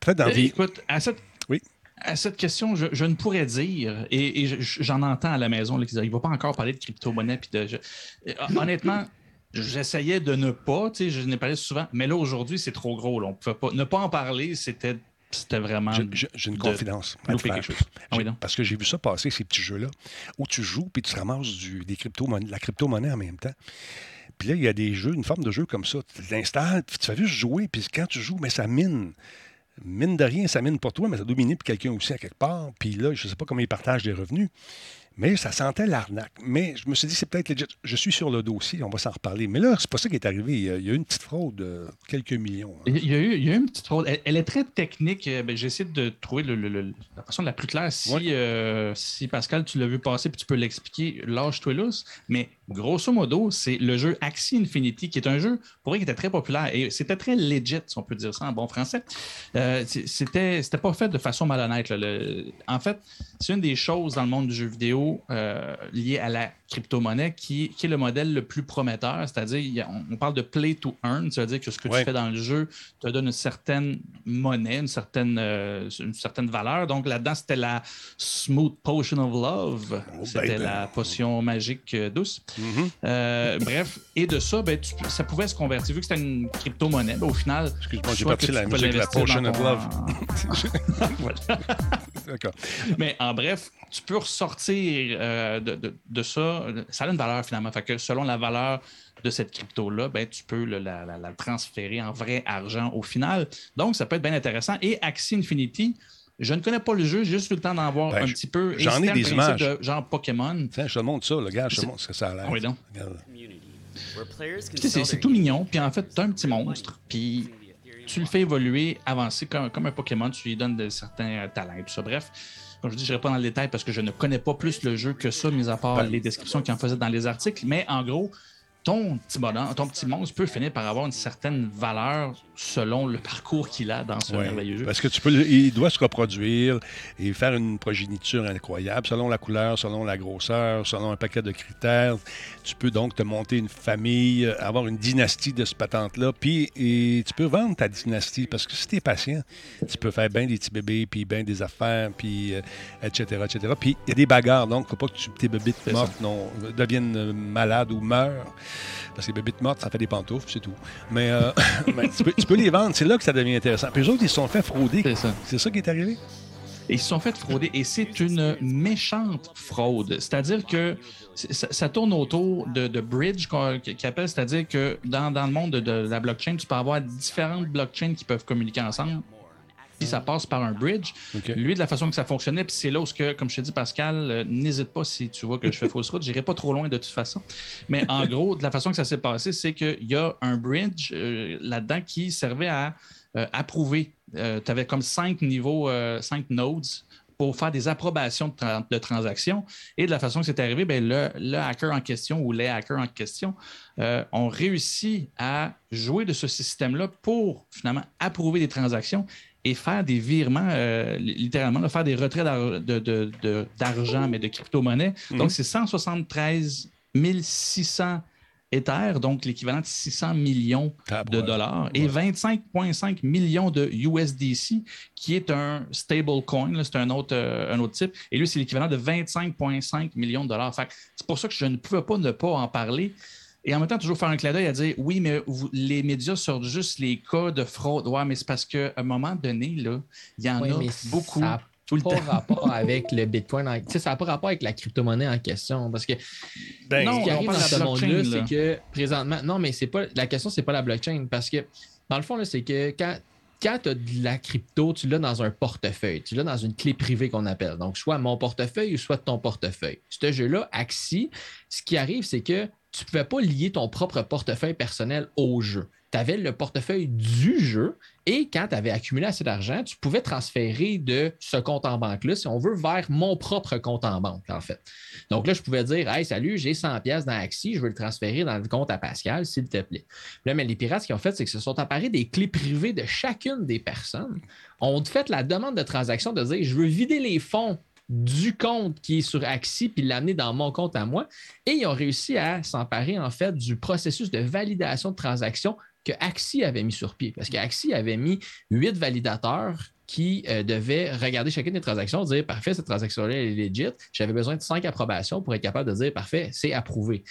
Peut-être dans Écoute, à cette, oui. à cette question, je, ne pourrais dire, et, j'en entends à la maison, là, il ne va pas encore parler de crypto-monnaie. De, euh, honnêtement, j'essayais de ne pas, je n'ai parlé souvent, mais là, aujourd'hui, c'est trop gros. on pouvait pas, ne pas en parler, c'était c'était vraiment. J'ai une confidence. Quelque chose. Ah parce que j'ai vu ça passer, ces petits jeux-là, où tu joues puis tu ramasses du, des crypto la crypto-monnaie en même temps. Puis là, il y a des jeux, une forme de jeu comme ça. Tu l'installes, tu fais juste jouer, puis quand tu joues, mais ça mine. Mine de rien, ça mine pour toi, mais ça doit miner pour quelqu'un aussi à quelque part. Puis là, je ne sais pas comment ils partagent les revenus. Mais ça sentait l'arnaque. Mais je me suis dit, c'est peut-être legit. Je suis sur le dossier, on va s'en reparler. Mais là, c'est pas ça qui est arrivé. Il y a eu une petite fraude de quelques millions. Hein. Il, y a eu, il y a une petite fraude. Elle, est très technique. Euh, ben, J'essaie de trouver la façon la plus claire. Si, euh, si Pascal, tu l'as vu passer puis tu peux l'expliquer, lâche-toi lousse. Mais grosso modo, c'est le jeu Axie Infinity, qui est un jeu, pour vrai, qui était très populaire. Et c'était très legit, si on peut dire ça en bon français. Euh, c'était pas fait de façon malhonnête. en fait, c'est une des choses dans le monde du jeu vidéo euh, liées à la crypto-monnaie qui, est le modèle le plus prometteur. C'est-à-dire, on, parle de play to earn, c'est-à-dire que ce que tu fais dans le jeu te donne une certaine monnaie, une certaine, euh, une certaine valeur. Donc là-dedans, c'était la Smooth Potion of Love. Oh, c'était ben, la potion magique euh, douce. Mm-hmm. bref, et de ça, ben, ça pouvait se convertir. Vu que c'était une crypto-monnaie, ben, au final. Excuse-moi, j'ai parti la musique la Potion of Love. D'accord. Mais en bref, tu peux ressortir euh, de, ça. Ça a une valeur finalement. Fait que selon la valeur de cette crypto-là, ben, tu peux la, transférer en vrai argent au final. Donc, ça peut être bien intéressant. Et Axie Infinity, je ne connais pas le jeu, j'ai juste eu le temps d'en voir ben, un petit peu. J'en ai des images. De genre Pokémon. Tiens, je te montre ça, le gars, je te montre ce que ça a l'air. Oui, donc. C'est tout mignon, puis en fait, tu as un petit monstre, puis tu le fais évoluer, avancer comme, comme un Pokémon, tu lui donnes de certains talents, tout ça. Bref, comme je dis, je ne pas dans le détail parce que je ne connais pas plus le jeu que ça, mis à part les descriptions qu'il en faisait dans les articles. Mais en gros, ton petit bonhomme, ton petit monstre peut finir par avoir une certaine valeur selon le parcours qu'il a dans ce merveilleux jeu. Parce que tu peux, il doit se reproduire et faire une progéniture incroyable selon la couleur, selon la grosseur, selon un paquet de critères. Tu peux donc te monter une famille, avoir une dynastie de ce patente-là, puis et tu peux vendre ta dynastie parce que si tu es patient, tu peux faire bien des petits bébés, puis bien des affaires, puis etc., euh, etc. Puis il y a des bagarres, donc il ne faut pas que tes bébés mortes non, deviennent malades ou meurent. Parce que les bébites mortes, ça fait des pantoufles, c'est tout. Mais, euh, tu, peux, les vendre, c'est là que ça devient intéressant. Puis eux autres, ils se sont fait frauder. C'est ça. C'est ça qui est arrivé? ils se sont fait frauder et c'est une méchante fraude. C'est-à-dire que ça, tourne autour de, bridge qui appelle, c'est-à-dire que dans, dans, le monde de, la blockchain, tu peux avoir différentes blockchains qui peuvent communiquer ensemble ça passe par un bridge. Lui, de la façon que ça fonctionnait, puis c'est là où, que, comme je te dis, Pascal, euh, n'hésite pas si tu vois que je fais fausse route, j'irai pas trop loin de toute façon. Mais en gros, de la façon que ça s'est passé, c'est qu'il y a un bridge euh, là-dedans qui servait à euh, approuver. tu avais comme cinq niveaux, cinq nodes pour faire des approbations de, transactions. Et de la façon que c'est arrivé, bien, le, hacker en question ou les hackers en question ont réussi à jouer de ce système-là pour finalement approuver des transactions et faire des virements, euh, littéralement, faire des retraits d'argent, mais de crypto-monnaie. Mhm. Donc, c'est 173 600 Ether, donc l'équivalent de 600 millions de dollars, et 25,5 millions de USDC, qui est un stable coin, c'est un autre, euh, un autre type. Et lui, c'est l'équivalent de 25,5 millions de dollars. C'est pour ça que je ne pouvais pas ne pas en parler. Et en même temps, toujours faire un clin d'œil à dire oui, mais les médias sortent juste les cas de fraude. Ouais, mais c'est parce qu'à un moment donné, là, il y en a beaucoup. Ça n'a pas rapport avec le Bitcoin. ça n'a pas rapport avec la crypto-monnaie en question. Parce que ben, ce qui arrive dans ce monde-là, c'est que présentement, non, mais c'est pas la question, c'est pas la blockchain. Parce que dans le fond, c'est que quand quand tu as de la crypto, tu l'as dans un portefeuille. Tu l'as dans une clé privée qu'on appelle. Donc, soit mon portefeuille ou soit ton portefeuille. Ce jeu-là, Axie, ce qui arrive, c'est que tu ne pouvais pas lier ton propre portefeuille personnel au jeu. Tu avais le portefeuille du jeu et quand tu avais accumulé assez d'argent, tu pouvais transférer de ce compte en banque-là, si on veut, vers mon propre compte en banque, en fait. Donc là, je pouvais dire Hey, salut, j'ai 100 pièces dans Axie, je veux le transférer dans le compte à Pascal, s'il te plaît. Là, mais les pirates, ce qu'ils ont fait, c'est que se sont apparus des clés privées de chacune des personnes. ont fait la demande de transaction de dire Je veux vider les fonds du compte qui est sur Axie puis l'amener dans mon compte à moi. Et ils ont réussi à s'emparer en fait du processus de validation de transaction que Axie avait mis sur pied. Parce qu'Axie avait mis huit validateurs qui euh, devaient regarder chacune des transactions, dire parfait, cette transaction-là est legit. J'avais besoin de cinq approbations pour être capable de dire parfait, c'est approuvé.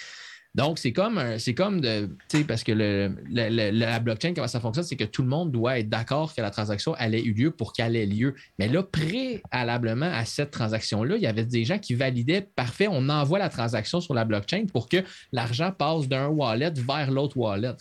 Donc, c'est comme, c'est comme de, tu parce que la blockchain, comment ça fonctionne, c'est que tout le monde doit être d'accord que la transaction allait eu lieu pour qu'elle ait lieu. Mais là, préalablement à cette transaction-là, il y avait des gens qui validaient, parfait, on envoie la transaction sur la blockchain pour que l'argent passe d'un wallet vers l'autre wallet.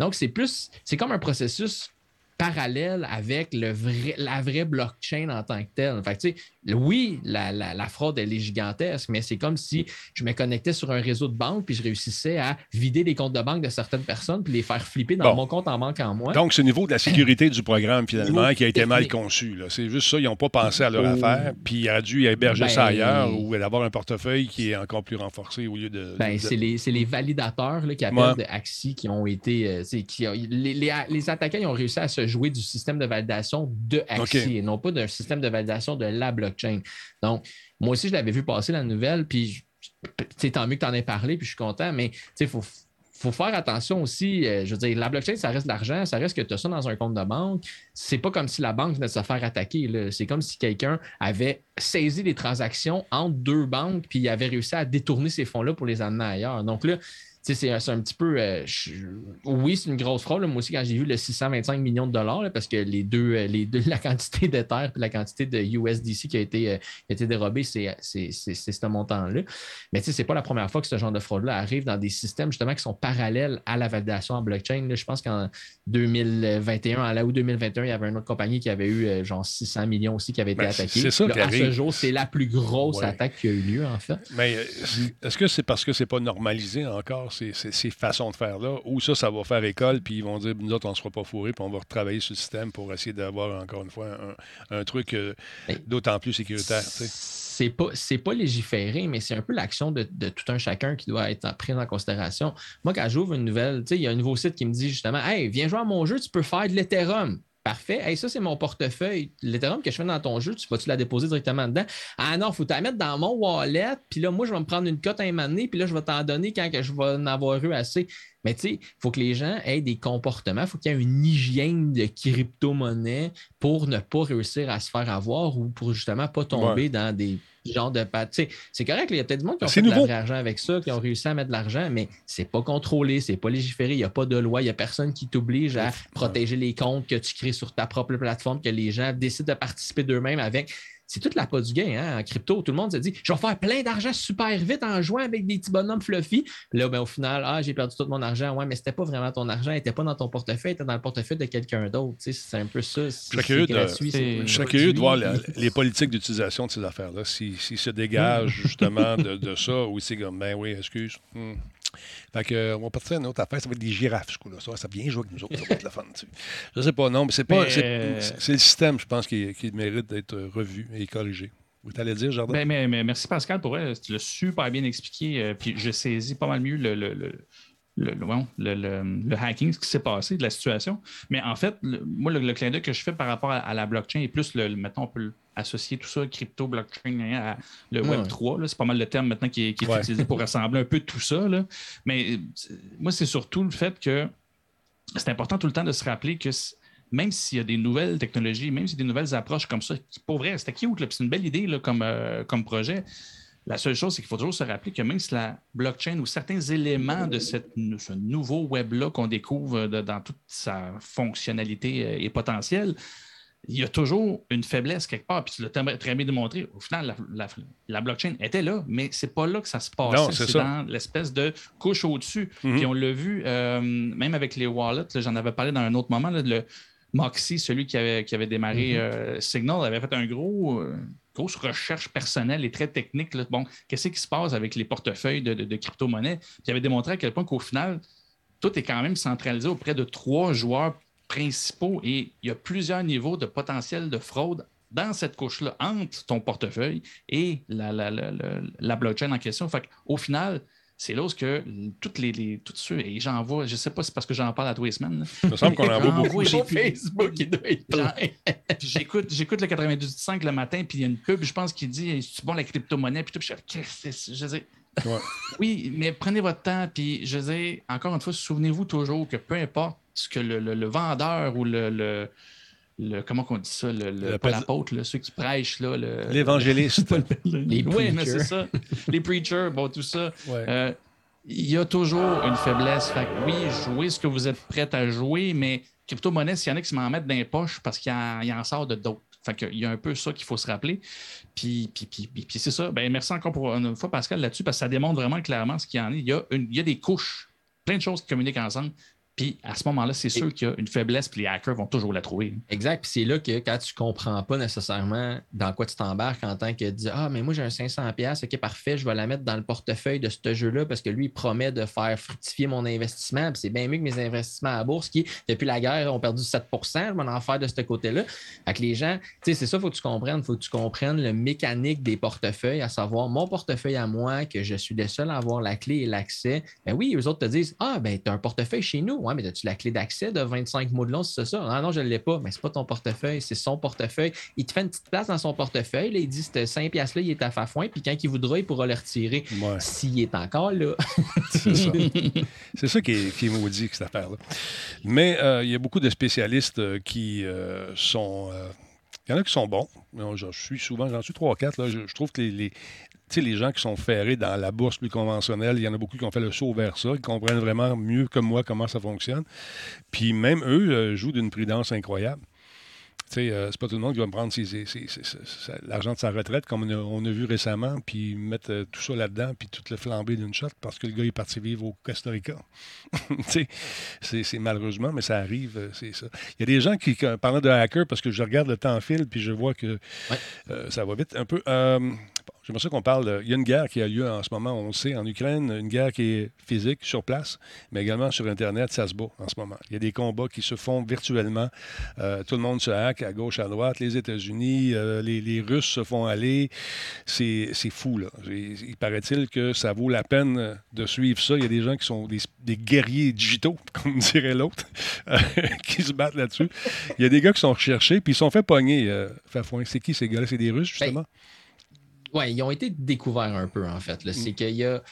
Donc, c'est plus, c'est comme un processus parallèle avec le vrai, la vraie blockchain en tant que telle. Fait oui, la, fraude, elle est gigantesque, mais c'est comme si je me connectais sur un réseau de banque puis je réussissais à vider les comptes de banque de certaines personnes puis les faire flipper dans mon compte en banque en moi. Donc, c'est au niveau de la sécurité du programme, finalement, qui a été mal conçu. C'est juste ça, ils n'ont pas pensé à leur oh. affaire, puis il a dû héberger ça ben, ailleurs ou d'avoir un portefeuille qui est encore plus renforcé au lieu de. Ben, c'est les, validateurs qui appellent de Axie qui ont été. Euh, les, attaquants ont réussi à se jouer du système de validation de Axie et non pas d'un système de validation de la blockchain. Donc, moi aussi, je l'avais vu passer la nouvelle, puis tant mieux que tu en aies parlé, puis je suis content, mais il faut faut faire attention aussi. Euh, je veux dire, la blockchain, ça reste de l'argent, ça reste que tu as ça dans un compte de banque. C'est pas comme si la banque venait de se faire attaquer. C'est comme si quelqu'un avait saisi des transactions entre deux banques puis il avait réussi à détourner ces fonds-là pour les amener ailleurs. Donc là, c'est un petit peu. Euh, oui, c'est une grosse fraude. Moi aussi, quand j'ai vu le 625 millions de dollars, parce que les deux, euh, les deux, la quantité de terre et la quantité de USDC qui a été, euh, été dérobée, c'est ce montant-là. Mais ce n'est pas la première fois que ce genre de fraude-là arrive dans des systèmes justement qui sont parallèles à la validation en blockchain. je pense qu'en 2021, en la ou 2021, il y avait une autre compagnie qui avait eu genre 600 millions aussi qui avait été ben, attaquée. C'est ça À ce jour, c'est la plus grosse attaque qui a eu lieu, en fait. Mais est-ce que c'est parce que c'est pas normalisé encore? Ces, façons de faire-là, ou ça, ça va faire école, puis ils vont dire, nous autres, on ne sera pas fourrés, puis on va retravailler sur le système pour essayer d'avoir, encore une fois, un, truc euh, d'autant plus sécuritaire. C'est pas, pas légiféré, mais c'est un peu l'action de, tout un chacun qui doit être pris en considération. Moi, quand j'ouvre une nouvelle, il y a un nouveau site qui me dit justement Hey, viens jouer à mon jeu, tu peux faire de l'Ethereum. Parfait. Hey, ça, c'est mon portefeuille. L'Ethereum que je fais dans ton jeu, tu vas-tu la déposer directement dedans? Ah non, il faut la mettre dans mon wallet. Puis là, moi, je vais me prendre une cote à un moment donné. Puis là, je vais t'en donner quand que je vais en avoir eu assez. Mais tu sais, il faut que les gens aient des comportements. Il faut qu'il y ait une hygiène de crypto-monnaie pour ne pas réussir à se faire avoir ou pour justement pas tomber dans des genre de C'est correct, il y a peut-être du monde qui ont fait de l'argent avec ça, qui ont réussi à mettre de l'argent, mais c'est pas contrôlé, c'est pas légiféré, il n'y a pas de loi, il n'y a personne qui t'oblige à protéger les comptes que tu crées sur ta propre plateforme, que les gens décident de participer d'eux-mêmes avec c'est toute la pas du gain hein, en crypto. Tout le monde se dit je vais faire plein d'argent super vite en jouant avec des petits bonhommes fluffy. là, ben, au final, ah, j'ai perdu tout mon argent. Ouais, mais c'était pas vraiment ton argent, il n'était pas dans ton portefeuille, il était dans le portefeuille de quelqu'un d'autre. C'est un peu ça. Je serais curieux de, voir les politiques d'utilisation de ces affaires-là. S'ils si, se dégagent justement de, ça ou c'est comme ben oui, excuse. Hmm. Fait que, euh, on va partir à une autre affaire. Ça va être des girafes, ce coup-là. Ça, ça vient jouer avec nous autres. Ça va être la fun. Tu sais. Je sais pas, non, mais c'est pas. Euh, c'est le système, je pense, qui, qui mérite d'être revu et corrigé. Vous allez dire, Jardin? Ben, mais, mais, merci, Pascal, pour elle. Tu l'as super bien expliqué. Euh, puis je saisis pas mal mieux le, le, le le, le, hacking, ce qui s'est passé, de la situation. Mais en fait, moi, le, clin d'œil que je fais par rapport à, la blockchain et plus, le, mettons, on peut associer tout ça, crypto, blockchain, à le Web 3. C'est pas mal le terme maintenant qui est, utilisé pour rassembler un peu tout ça. Mais moi, c'est surtout le fait que c'est important tout le temps de se rappeler que même s'il y a des nouvelles technologies, même s'il y a des nouvelles approches comme ça, pour vrai, c'était cute, c'est une belle idée là, comme, euh, comme projet. La seule chose, c'est qu'il faut toujours se rappeler que même si la blockchain ou certains éléments de cette, ce nouveau web-là qu'on découvre dans toute sa fonctionnalité euh, et potentiel, il y a toujours une faiblesse quelque part. Puis tu l'as très bien démontré. Au final, la, blockchain était là, mais c'est pas là que ça se passe. C'est dans l'espèce de couche au-dessus. Mhm. Puis on l'a vu, euh, même avec les wallets, j'en avais parlé dans un autre moment, le Moxie, celui qui avait, qui avait démarré mhm. euh, Signal, avait fait un gros, euh, grosse recherche personnelle et très technique. Bon, qu'est-ce qui se passe avec les portefeuilles de, de, crypto-monnaies? Puis il avait démontré à quel point qu'au final, tout est quand même centralisé auprès de trois joueurs principaux et il y a plusieurs niveaux de potentiel de fraude dans cette couche-là entre ton portefeuille et la, la, la, blockchain en question. Fait au final, c'est là où que toutes les, les tous ceux, et j'en vois, je ne sais pas si c'est parce que j'en parle à tous les semaines. Il me semble qu'on en voit beaucoup. Sur Facebook, il doit être plein. j'écoute, j'écoute le 92.5 le matin, puis il y a une pub, je pense, qu'il dit c'est bon la crypto-monnaie, puis tout, je dis, je dis oui, mais prenez votre temps, puis je dis, encore une fois, souvenez-vous toujours que peu importe ce que le, vendeur ou le, le, comment on dit ça, le, le pas l'apôtre, ceux qui prêchent là, l'évangéliste, les oui, mais c'est ça, les preachers, bon tout ça. Euh, il y a toujours une faiblesse. Fait oui, jouez ce que vous êtes prêt à jouer, mais crypto-monnaie, s'il y en a qui m'en mettent dans les poches parce qu'il en, en sort de d'autres. Fait il y a un peu ça qu'il faut se rappeler. Puis, puis, puis, puis c'est ça. Ben, merci encore pour une fois, Pascal, là-dessus, parce que ça démontre vraiment clairement ce qu'il y en a. Il y a, il y a des couches, plein de choses qui communiquent ensemble. Puis à ce moment-là, c'est sûr qu'il y a une faiblesse, puis les hackers vont toujours la trouver. Exact. Puis c'est là que quand tu ne comprends pas nécessairement dans quoi tu t'embarques en tant que dire Ah, mais moi j'ai un 500$, ok, parfait, je vais la mettre dans le portefeuille de ce jeu-là parce que lui, il promet de faire fructifier mon investissement. Puis c'est bien mieux que mes investissements à bourse qui, depuis la guerre, ont perdu 7% je vais en faire de ce côté-là. Avec les gens, tu sais, c'est ça, il faut que tu comprennes. Il faut que tu comprennes le mécanique des portefeuilles, à savoir mon portefeuille à moi, que je suis le seul à avoir la clé et l'accès. Ben oui, eux autres te disent Ah, ben, tu as un portefeuille chez nous. Ouais, mais as-tu la clé d'accès de 25 mots de long, c'est ça? Ah non, je ne l'ai pas. Mais c'est pas ton portefeuille, c'est son portefeuille. Il te fait une petite place dans son portefeuille. il dit ce 5 piastres-là, il est à Fafouin. Puis quand il voudra, il pourra le retirer s'il est encore là. c'est ça. qui est, qui est maudit, cette affaire-là. Mais euh, il y a beaucoup de spécialistes euh, qui euh, sont. il y en a qui sont bons. Je suis souvent, j'en suis 3 4. Là, je, trouve que les, les gens qui sont ferrés dans la bourse plus conventionnelle, il y en a beaucoup qui ont fait le saut vers ça, qui comprennent vraiment mieux que moi comment ça fonctionne. Puis même eux euh, jouent d'une prudence incroyable. Euh, c'est pas tout le monde qui va me prendre l'argent de sa retraite, comme on a, vu récemment, puis mettre euh, tout ça là-dedans, puis tout le flamber d'une shot parce que le gars est parti vivre au Costa Rica. c'est malheureusement, mais ça arrive, c'est ça. Il y a des gens qui, parlant de hacker, parce que je regarde le temps fil, puis je vois que ça va vite un peu. J'aimerais ça qu'on parle. il y a une guerre qui a lieu en ce moment, on le sait, en Ukraine, une guerre qui est physique sur place, mais également sur Internet, ça se bat en ce moment. Il y a des combats qui se font virtuellement. Euh, tout le monde se hack à gauche, à droite. Les États-Unis, euh, les, Russes se font aller. C'est fou, là. Il, paraît-il que ça vaut la peine de suivre ça. Il y a des gens qui sont des, guerriers digitaux, comme dirait l'autre, qui se battent là-dessus. Il y a des gars qui sont recherchés, puis ils sont fait pogner. Euh, c'est qui ces gars-là? C'est des Russes, justement? Ben, oui, ils ont été découverts un peu, en fait. C'est mm. qu'il y a.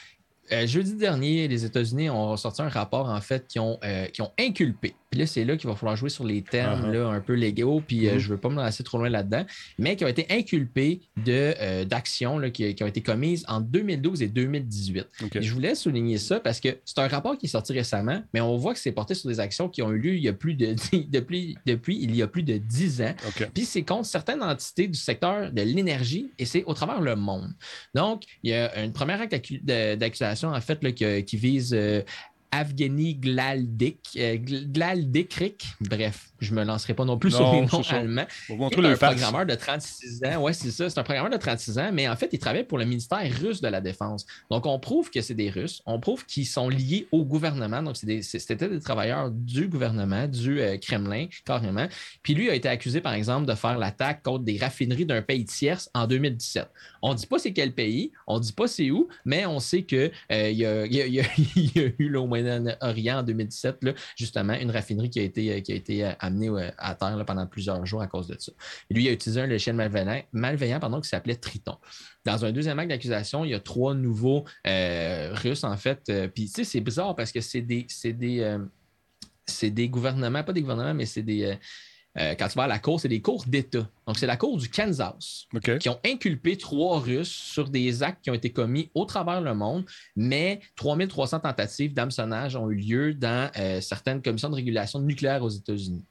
Euh, jeudi dernier, les États-Unis ont sorti un rapport, en fait, qui ont, euh, qui ont inculpé puis là, c'est là qu'il va falloir jouer sur les termes uh-huh. là, un peu légaux, puis euh, mm-hmm. je ne veux pas me lancer trop loin là-dedans, mais qui ont été inculpés d'actions qui, qui, ont été commises en 2012 et 2018. je voulais souligner ça parce que c'est un rapport qui est sorti récemment, mais on voit que c'est porté sur des actions qui ont eu lieu il y a plus de, depuis, depuis il y a plus de 10 ans. Puis c'est contre certaines entités du secteur de l'énergie et c'est au travers le monde. Donc, il y a une première acte d'accusation, en fait, là, qui, vise euh, Avgeny Glaldik, euh, Glaldik, bref, je me lancerai pas non plus sur les noms allemands. C'est un programmeur de 36 ans. Oui, c'est ça. C'est un programmeur de 36 ans, mais en fait, il travaille pour le ministère russe de la Défense. Donc, on prouve que c'est des Russes. On prouve qu'ils sont liés au gouvernement. Donc, c'était des, travailleurs du gouvernement, du euh, Kremlin, carrément. Puis lui a été accusé, par exemple, de faire l'attaque contre des raffineries d'un pays tierce en 2017. On ne dit pas c'est quel pays, on ne dit pas c'est où, mais on sait qu'il euh, y, a, eu au Moyen-Orient en 2017, là, justement, une raffinerie qui a été, qui a été amené à terre pendant plusieurs jours à cause de ça. lui, il a utilisé un logiciel malveillant, malveillant pardon, qui s'appelait Triton. Dans un deuxième acte d'accusation, il y a trois nouveaux euh, Russes, en fait. Euh, puis, tu sais, c'est bizarre parce que c'est des, des, euh, des gouvernements, pas des gouvernements, mais c'est des quand tu vas à la cour, c'est des cours d'État. Donc, c'est la cour du Kansas qui ont inculpé trois Russes sur des actes qui ont été commis au travers le monde, mais 3300 tentatives d'hameçonnage ont eu lieu dans euh, certaines commissions de régulation nucléaire aux États-Unis.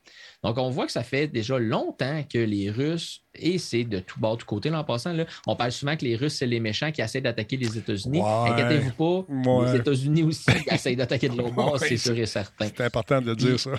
Donc, on voit que ça fait déjà longtemps que les Russes, et c'est de tout bord, tout côté, là, en passant, là, on parle souvent que les Russes, c'est les méchants qui essaient d'attaquer les États-Unis. Inquiétez-vous pas, les États-Unis aussi essayent d'attaquer de l'autre bord, c'est sûr et certain. C'est important de dire ça.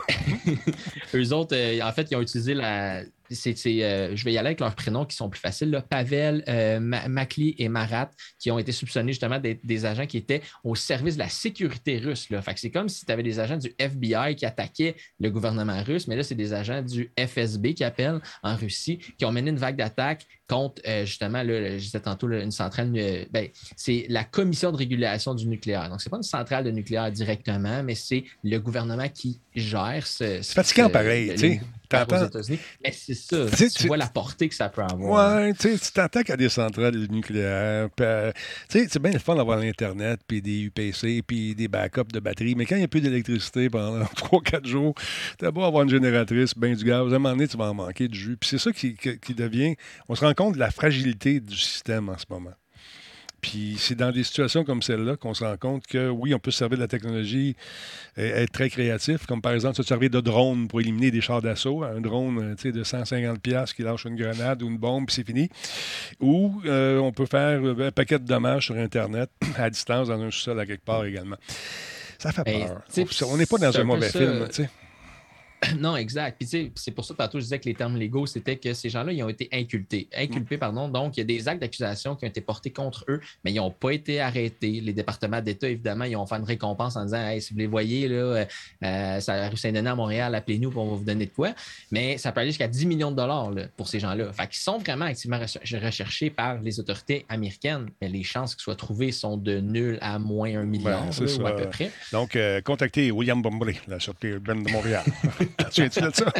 Eux autres, euh, en fait, ils ont utilisé la, euh, je vais y aller avec leurs prénoms qui sont plus faciles. Pavel, euh, Makli et Marat, qui ont été soupçonnés justement d'être des agents qui étaient au service de la sécurité russe. c'est comme si tu avais des agents du FBI qui attaquaient le gouvernement russe, mais là, c'est des agents du FSB qui appellent en Russie, qui ont mené une vague d'attaques contre euh, justement, là, je disais tantôt, une centrale. Ben, c'est la commission de régulation du nucléaire. Donc, ce n'est pas une centrale de nucléaire directement, mais c'est le gouvernement qui gère ce. C'est fatigant pareil, tu sais. Mais c'est ça. Tu, vois la portée que ça peut avoir. Oui, tu t'attaques à des centrales nucléaires. Euh, c'est bien le fun d'avoir l'Internet, puis des UPC, puis des backups de batterie. Mais quand il n'y a plus d'électricité pendant 3-4 jours, tu beau avoir une génératrice, bien du gaz. À un moment donné, tu vas en manquer de jus. Puis c'est ça qui, qui devient. On se rend compte de la fragilité du système en ce moment. Puis c'est dans des situations comme celle-là qu'on se rend compte que oui, on peut se servir de la technologie et être très créatif, comme par exemple se servir de drone pour éliminer des chars d'assaut, un drone euh, de 150$ qui lâche une grenade ou une bombe, puis c'est fini. Ou euh, on peut faire un paquet de dommages sur Internet à distance dans un sous-sol à quelque part également. Ça fait peur. on n'est pas dans un, mauvais film. sais. Non, exact. Puis c'est pour ça que tantôt je disais que les termes légaux, c'était que ces gens-là, ils ont été inculpés. Inculpés, pardon. Donc, il y a des actes d'accusation qui ont été portés contre eux, mais ils n'ont pas été arrêtés. Les départements d'État, évidemment, ils ont fait une récompense en disant Hey, si vous les voyez, là, euh, euh ça rue Saint-Denis à Montréal, appelez-nous pour vous donner de quoi. Mais ça peut aller jusqu'à 10 millions de dollars pour ces gens-là. Fait qu'ils sont vraiment activement recherchés par les autorités américaines, mais les chances qu'ils soient trouvés sont de nul à moins un million, ou à peu près. Donc, euh, contactez William Bombré, la Sûreté urbaine de Montréal. tu de ça?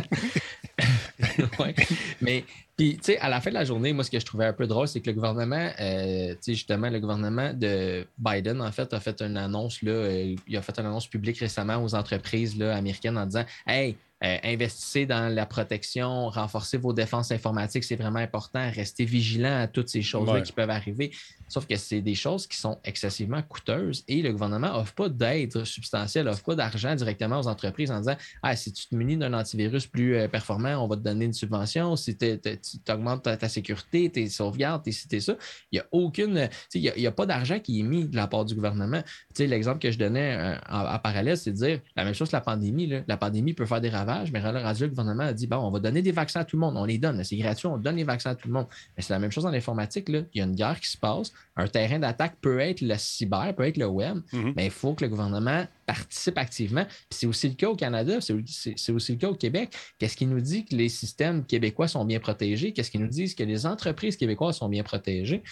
oui. Mais puis, tu sais, à la fin de la journée, moi, ce que je trouvais un peu drôle, c'est que le gouvernement, euh, tu sais, justement, le gouvernement de Biden, en fait, a fait une annonce, là, euh, il a fait une annonce publique récemment aux entreprises là, américaines en disant Hey, euh, investissez dans la protection, renforcez vos défenses informatiques, c'est vraiment important. Restez vigilant à toutes ces choses-là qui peuvent arriver. Sauf que c'est des choses qui sont excessivement coûteuses et le gouvernement n'offre pas d'aide substantielle, n'offre pas d'argent directement aux entreprises en disant Ah, si tu te munis d'un antivirus plus euh, performant, on va te donner une subvention. Si tu augmentes ta, sécurité, tes sauvegardes, tes cités ça. Il n'y a aucune. Il n'y a, pas d'argent qui est mis de la part du gouvernement. L'exemple que je donnais euh, en, parallèle, c'est de dire la même chose que la pandémie. La pandémie peut faire des ravages mais le gouvernement a dit bon, on va donner des vaccins à tout le monde. On les donne. C'est gratuit, on donne les vaccins à tout le monde. Mais c'est la même chose dans l'informatique. Il y a une guerre qui se passe. Un terrain d'attaque peut être le cyber, peut être le web, mhm. mais il faut que le gouvernement participe activement. c'est aussi le cas au Canada, c'est aussi le cas au Québec. Qu'est-ce qui nous dit que les systèmes québécois sont bien protégés? Qu'est-ce qui nous dit que les entreprises québécoises sont bien protégées?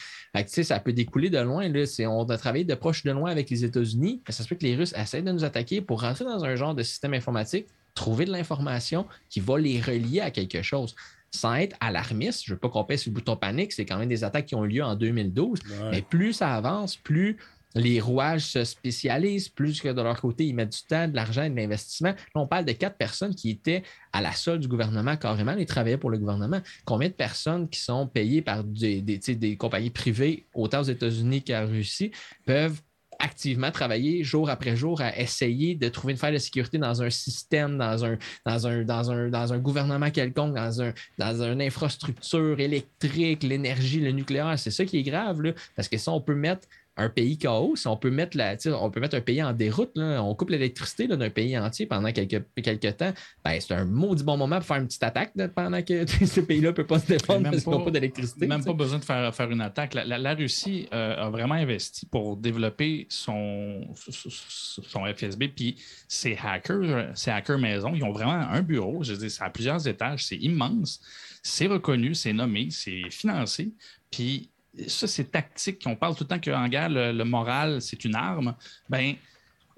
ça peut découler de loin. Là. On a travaillé de proche de loin avec les États-Unis. Ça se peut que les Russes essaient de nous attaquer pour rentrer dans un genre de système informatique trouver de l'information qui va les relier à quelque chose. Sans être alarmiste, je ne veux pas qu'on pèse sur le bouton panique, c'est quand même des attaques qui ont eu lieu en 2012, mais plus ça avance, plus les rouages se spécialisent, plus que de leur côté, ils mettent du temps, de l'argent et de l'investissement. Là, on parle de quatre personnes qui étaient à la solde du gouvernement carrément, ils travaillaient pour le gouvernement. Combien de personnes qui sont payées par des, des compagnies privées, autant aux États-Unis qu'en Russie, peuvent activement travailler jour après jour à essayer de trouver une faille de sécurité dans un système, dans un, gouvernement quelconque, dans une infrastructure électrique, l'énergie, le nucléaire. C'est ça qui est grave, là, parce que ça, on peut mettre un pays chaos, si on peut mettre la, on peut mettre un pays en déroute, on coupe l'électricité d'un pays entier pendant quelques, quelques temps, ben, c'est un maudit bon moment pour faire une petite attaque pendant que ce pays-là ne peut pas se défendre parce qu'ils n'ont pas d'électricité. Même pas besoin de faire, faire une attaque. La, Russie euh, a vraiment investi pour développer son, son FSB, puis ses hackers, ses hackers maison, ils ont vraiment un bureau, je dis, c'est à plusieurs étages, c'est immense, c'est reconnu, c'est nommé, c'est financé, puis ça, c'est tactique. On parle tout le temps qu'en guerre, le, moral, c'est une arme. Ben,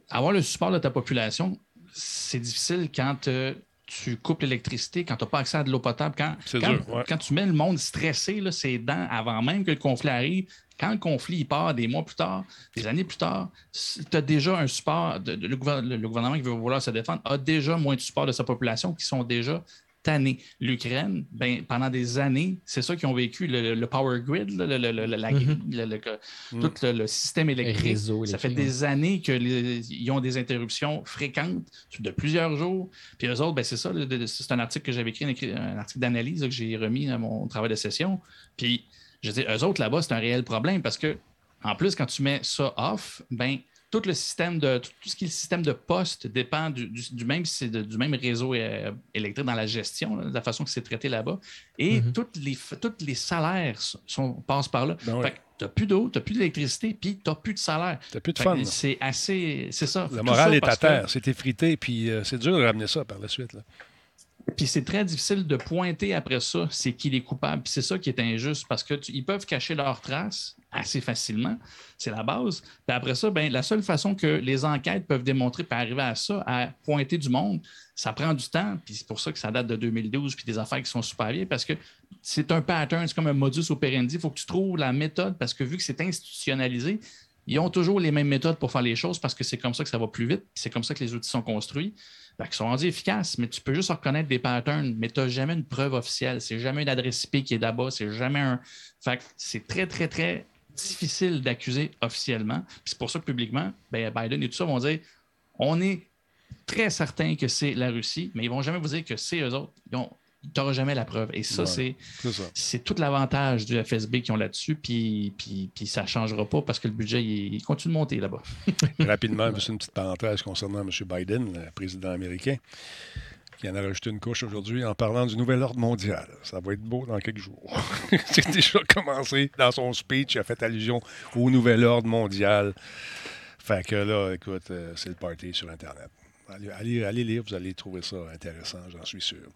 avoir le support de ta population, c'est difficile quand euh, tu coupes l'électricité, quand tu n'as pas accès à de l'eau potable. Quand, quand, tu mets le monde stressé, c'est dents avant même que le conflit arrive. Quand le conflit part des mois plus tard, des années plus tard, tu as déjà un support. De, le, gouvernement qui veut vouloir se défendre a déjà moins de support de sa population qui sont déjà année. L'Ukraine, ben, pendant des années, c'est ça qu'ils ont vécu, le, power grid, tout le, système électrique. ça fait des années qu'ils ont des interruptions fréquentes de plusieurs jours. Puis eux autres, ben, c'est ça, c'est un article que j'avais écrit, un article d'analyse que j'ai remis à mon travail de session. Puis, je dis, eux autres là-bas, c'est un réel problème parce que, en plus, quand tu mets ça off, ben, tout le système de tout, ce qui est le système de poste dépend du, même, du même réseau euh, électrique dans la gestion, de la façon que c'est traité là-bas. Et mm-hmm. tous les, toutes les salaires sont, passent par là. Ben tu n'as plus d'eau, tu n'as plus d'électricité, puis tu n'as plus de salaire. Tu n'as plus de fun. C'est assez. C'est ça. La morale est à terre. C'est effrité, puis euh, c'est dur de ramener ça par la suite. Là. Puis c'est très difficile de pointer après ça c'est qui est coupable. Puis c'est ça qui est injuste parce qu'ils peuvent cacher leurs traces assez facilement. C'est la base. Puis après ça, ben, la seule façon que les enquêtes peuvent démontrer pour arriver à ça, à pointer du monde, ça prend du temps. Puis c'est pour ça que ça date de 2012 puis des affaires qui sont super vieilles parce que c'est un pattern, c'est comme un modus operandi. Il faut que tu trouves la méthode parce que vu que c'est institutionnalisé, ils ont toujours les mêmes méthodes pour faire les choses parce que c'est comme ça que ça va plus vite. C'est comme ça que les outils sont construits. Ils sont rendus efficaces, mais tu peux juste reconnaître des patterns, mais tu n'as jamais une preuve officielle. C'est jamais une adresse IP qui est là-bas. C'est jamais un. Fait c'est très, très, très difficile d'accuser officiellement. C'est pour ça que publiquement, ben, Biden et tout ça vont dire on est très certain que c'est la Russie, mais ils ne vont jamais vous dire que c'est eux autres. Ils ont tu n'auras jamais la preuve. Et ça, c'est tout l'avantage du FSB qui ont là-dessus, puis, puis, puis ça ne changera pas parce que le budget, il, continue de monter là-bas. Rapidement, juste une petite parenthèse concernant M. Biden, le président américain, qui en a rajouté une couche aujourd'hui en parlant du nouvel ordre mondial. Ça va être beau dans quelques jours. C'est déjà commencé dans son speech, il a fait allusion au nouvel ordre mondial. Fait que là, écoute, euh, c'est le party sur Internet. Allez, allez, lire, vous allez trouver ça intéressant, j'en suis sûr.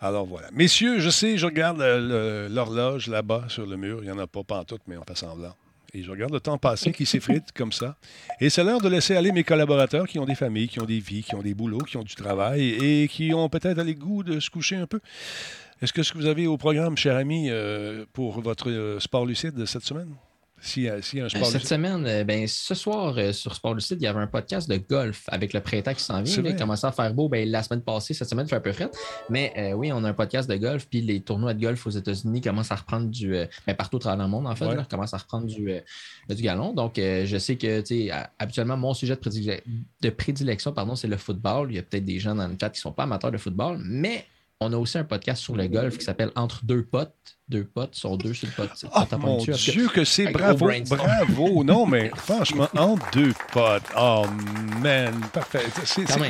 Alors voilà. Messieurs, je sais, je regarde l'horloge là-bas sur le mur. Il n'y en a pas, tout, mais on fait semblant. Et je regarde le temps passé qui s'effrite comme ça. Et c'est l'heure de laisser aller mes collaborateurs qui ont des familles, qui ont des vies, qui ont des boulots, qui ont du travail et qui ont peut-être les goût de se coucher un peu. Est-ce que ce que vous avez au programme, cher ami, euh, pour votre euh, sport lucide cette semaine? Euh, Cette semaine, euh, ben, ce soir, euh, sur Sport Lucide, il y avait un podcast de golf avec le printemps qui s'en vient. Il a commencé à faire beau ben, la semaine passée. Cette semaine, il fait un peu frais. Mais oui, on a un podcast de golf. Puis les tournois de golf aux États-Unis commencent à reprendre du. Ben, partout dans le monde, en fait, commencent à reprendre du, du galon. Donc, je sais que, habituellement, mon sujet de, de prédilection, pardon, c'est le football. Il y a peut-être des gens dans le chat qui ne sont pas amateurs de football. Mais on a aussi un podcast sur le golf qui s'appelle Entre deux potes. Deux potes sont deux sur le pot. Oh, mon Dieu, que c'est bravo, bravo. Non, mais franchement, entre deux potes. Oh, man, parfait.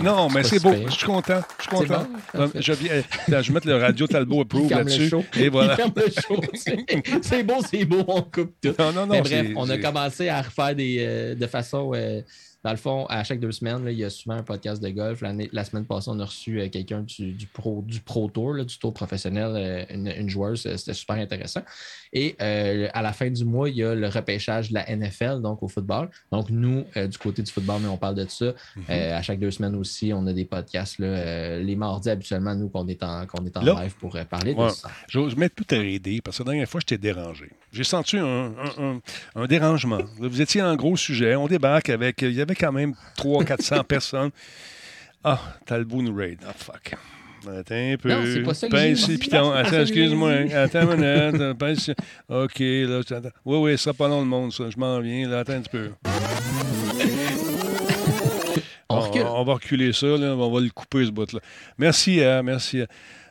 non, mais c'est beau. Je suis content. Je suis content. je, viens, je vais mettre le radio Talbot Approve là-dessus. Et voilà. c'est beau, c'est beau. On coupe tout. Non, non, non. Mais bref, on a commencé à refaire des, euh, de façon... Euh, dans le fond, à chaque deux semaines, il y a souvent un podcast de golf. La semaine passée, on a reçu euh, quelqu'un du, pro, Tour, du Tour professionnel, euh, une, joueuse. C'était super intéressant. Et euh, à la fin du mois, il y a le repêchage de la NFL, donc au football. Donc, nous, du côté du football, mais on parle de ça. Mhm. à chaque deux semaines aussi, on a des podcasts. les mardis, habituellement, nous, qu'on est en, est en live pour parler de ça. Je vais mettre tout à aider parce que la dernière fois, je t'ai dérangé. J'ai senti un, dérangement. Vous étiez en gros sujet. On débarque avec. Il y avait quand même 300-400 personnes. Ah, Talbot nous raid. Ah, fuck. Attends un peu. Non, c'est pas ça Pince piton. Attends, excuse-moi. Attends une minute. Pince. OK, là. Attends. Oui, oui, ça sera pas long le monde, ça. Je m'en viens. Là, attends un petit peu. On, on, va reculer ça, là. On va le couper, ce bout-là. Merci, hein, merci.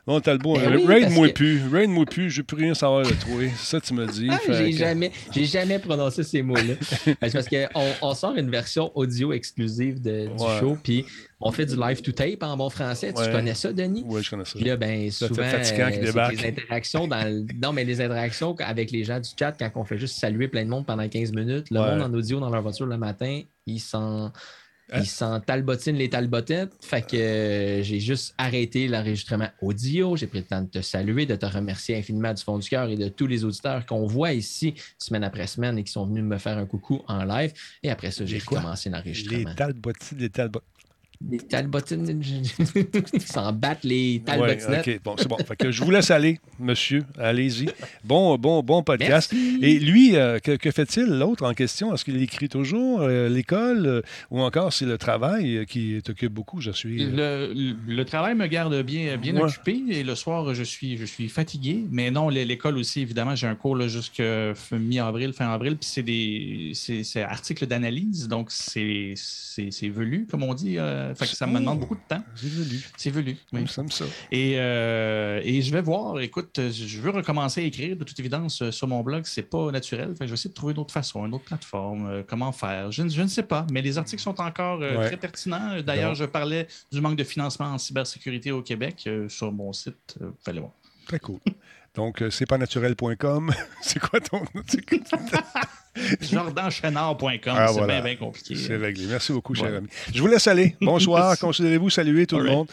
Bon, Talbot, ben oui, raid-moi plus. Raid-moi plus, je plus rien savoir de toi. Ça tu me dis. Ah, j'ai, jamais, j'ai jamais prononcé ces mots-là. c'est parce qu'on on sort une version audio exclusive de, du show, puis on fait du live to tape en bon français. Tu connais ça, Denis? Oui, je connais ça. Puis là, ben, souvent, fatigant qui euh, interactions dans Non, mais les interactions avec les gens du chat, quand on fait juste saluer plein de monde pendant 15 minutes, le monde en audio dans leur voiture le matin, ils sont Hein? Ils s'en talbotinent les talbotettes. Fait que euh, j'ai juste arrêté l'enregistrement audio. J'ai pris le temps de te saluer, de te remercier infiniment du fond du cœur et de tous les auditeurs qu'on voit ici semaine après semaine et qui sont venus me faire un coucou en live. Et après ça, j'ai recommencé l'enregistrement. Les talbotines, les talbotettes. Les talbotines, ils s'en battent les talbotines. OK, bon, c'est bon. Fait que je vous laisse aller, monsieur. Allez-y. Bon, bon, bon podcast. Et lui, euh, que, fait-il, l'autre en question? Est-ce qu'il écrit toujours euh, l'école euh, ou encore c'est le travail qui t'occupe beaucoup, je suis? Le, travail me garde bien, bien occupé et le soir, je suis, je suis fatigué. Mais non, l'école aussi, évidemment, j'ai un cours jusqu'à mi-avril, fin avril, puis c'est des c'est articles d'analyse, donc c'est velu, comme on dit ça me demande beaucoup de temps. C'est velu. C'est velu. Oui. Ça ça. Et, euh, et je vais voir. Écoute, je veux recommencer à écrire. De toute évidence, euh, sur mon blog, c'est pas naturel. je vais essayer de trouver une autre façon, une autre plateforme. Euh, comment faire je, je, ne sais pas. Mais les articles sont encore très pertinents. D'ailleurs, je parlais du manque de financement en cybersécurité au Québec sur mon site. fallait voir. Très cool. Donc, c'est pas naturel.com. c'est quoi ton. jordanchenard.com. Ah, c'est bien, bien compliqué. C'est réglé. Merci beaucoup, cher ami. Je vous laisse aller. Bonsoir. Considérez-vous saluer tout le monde.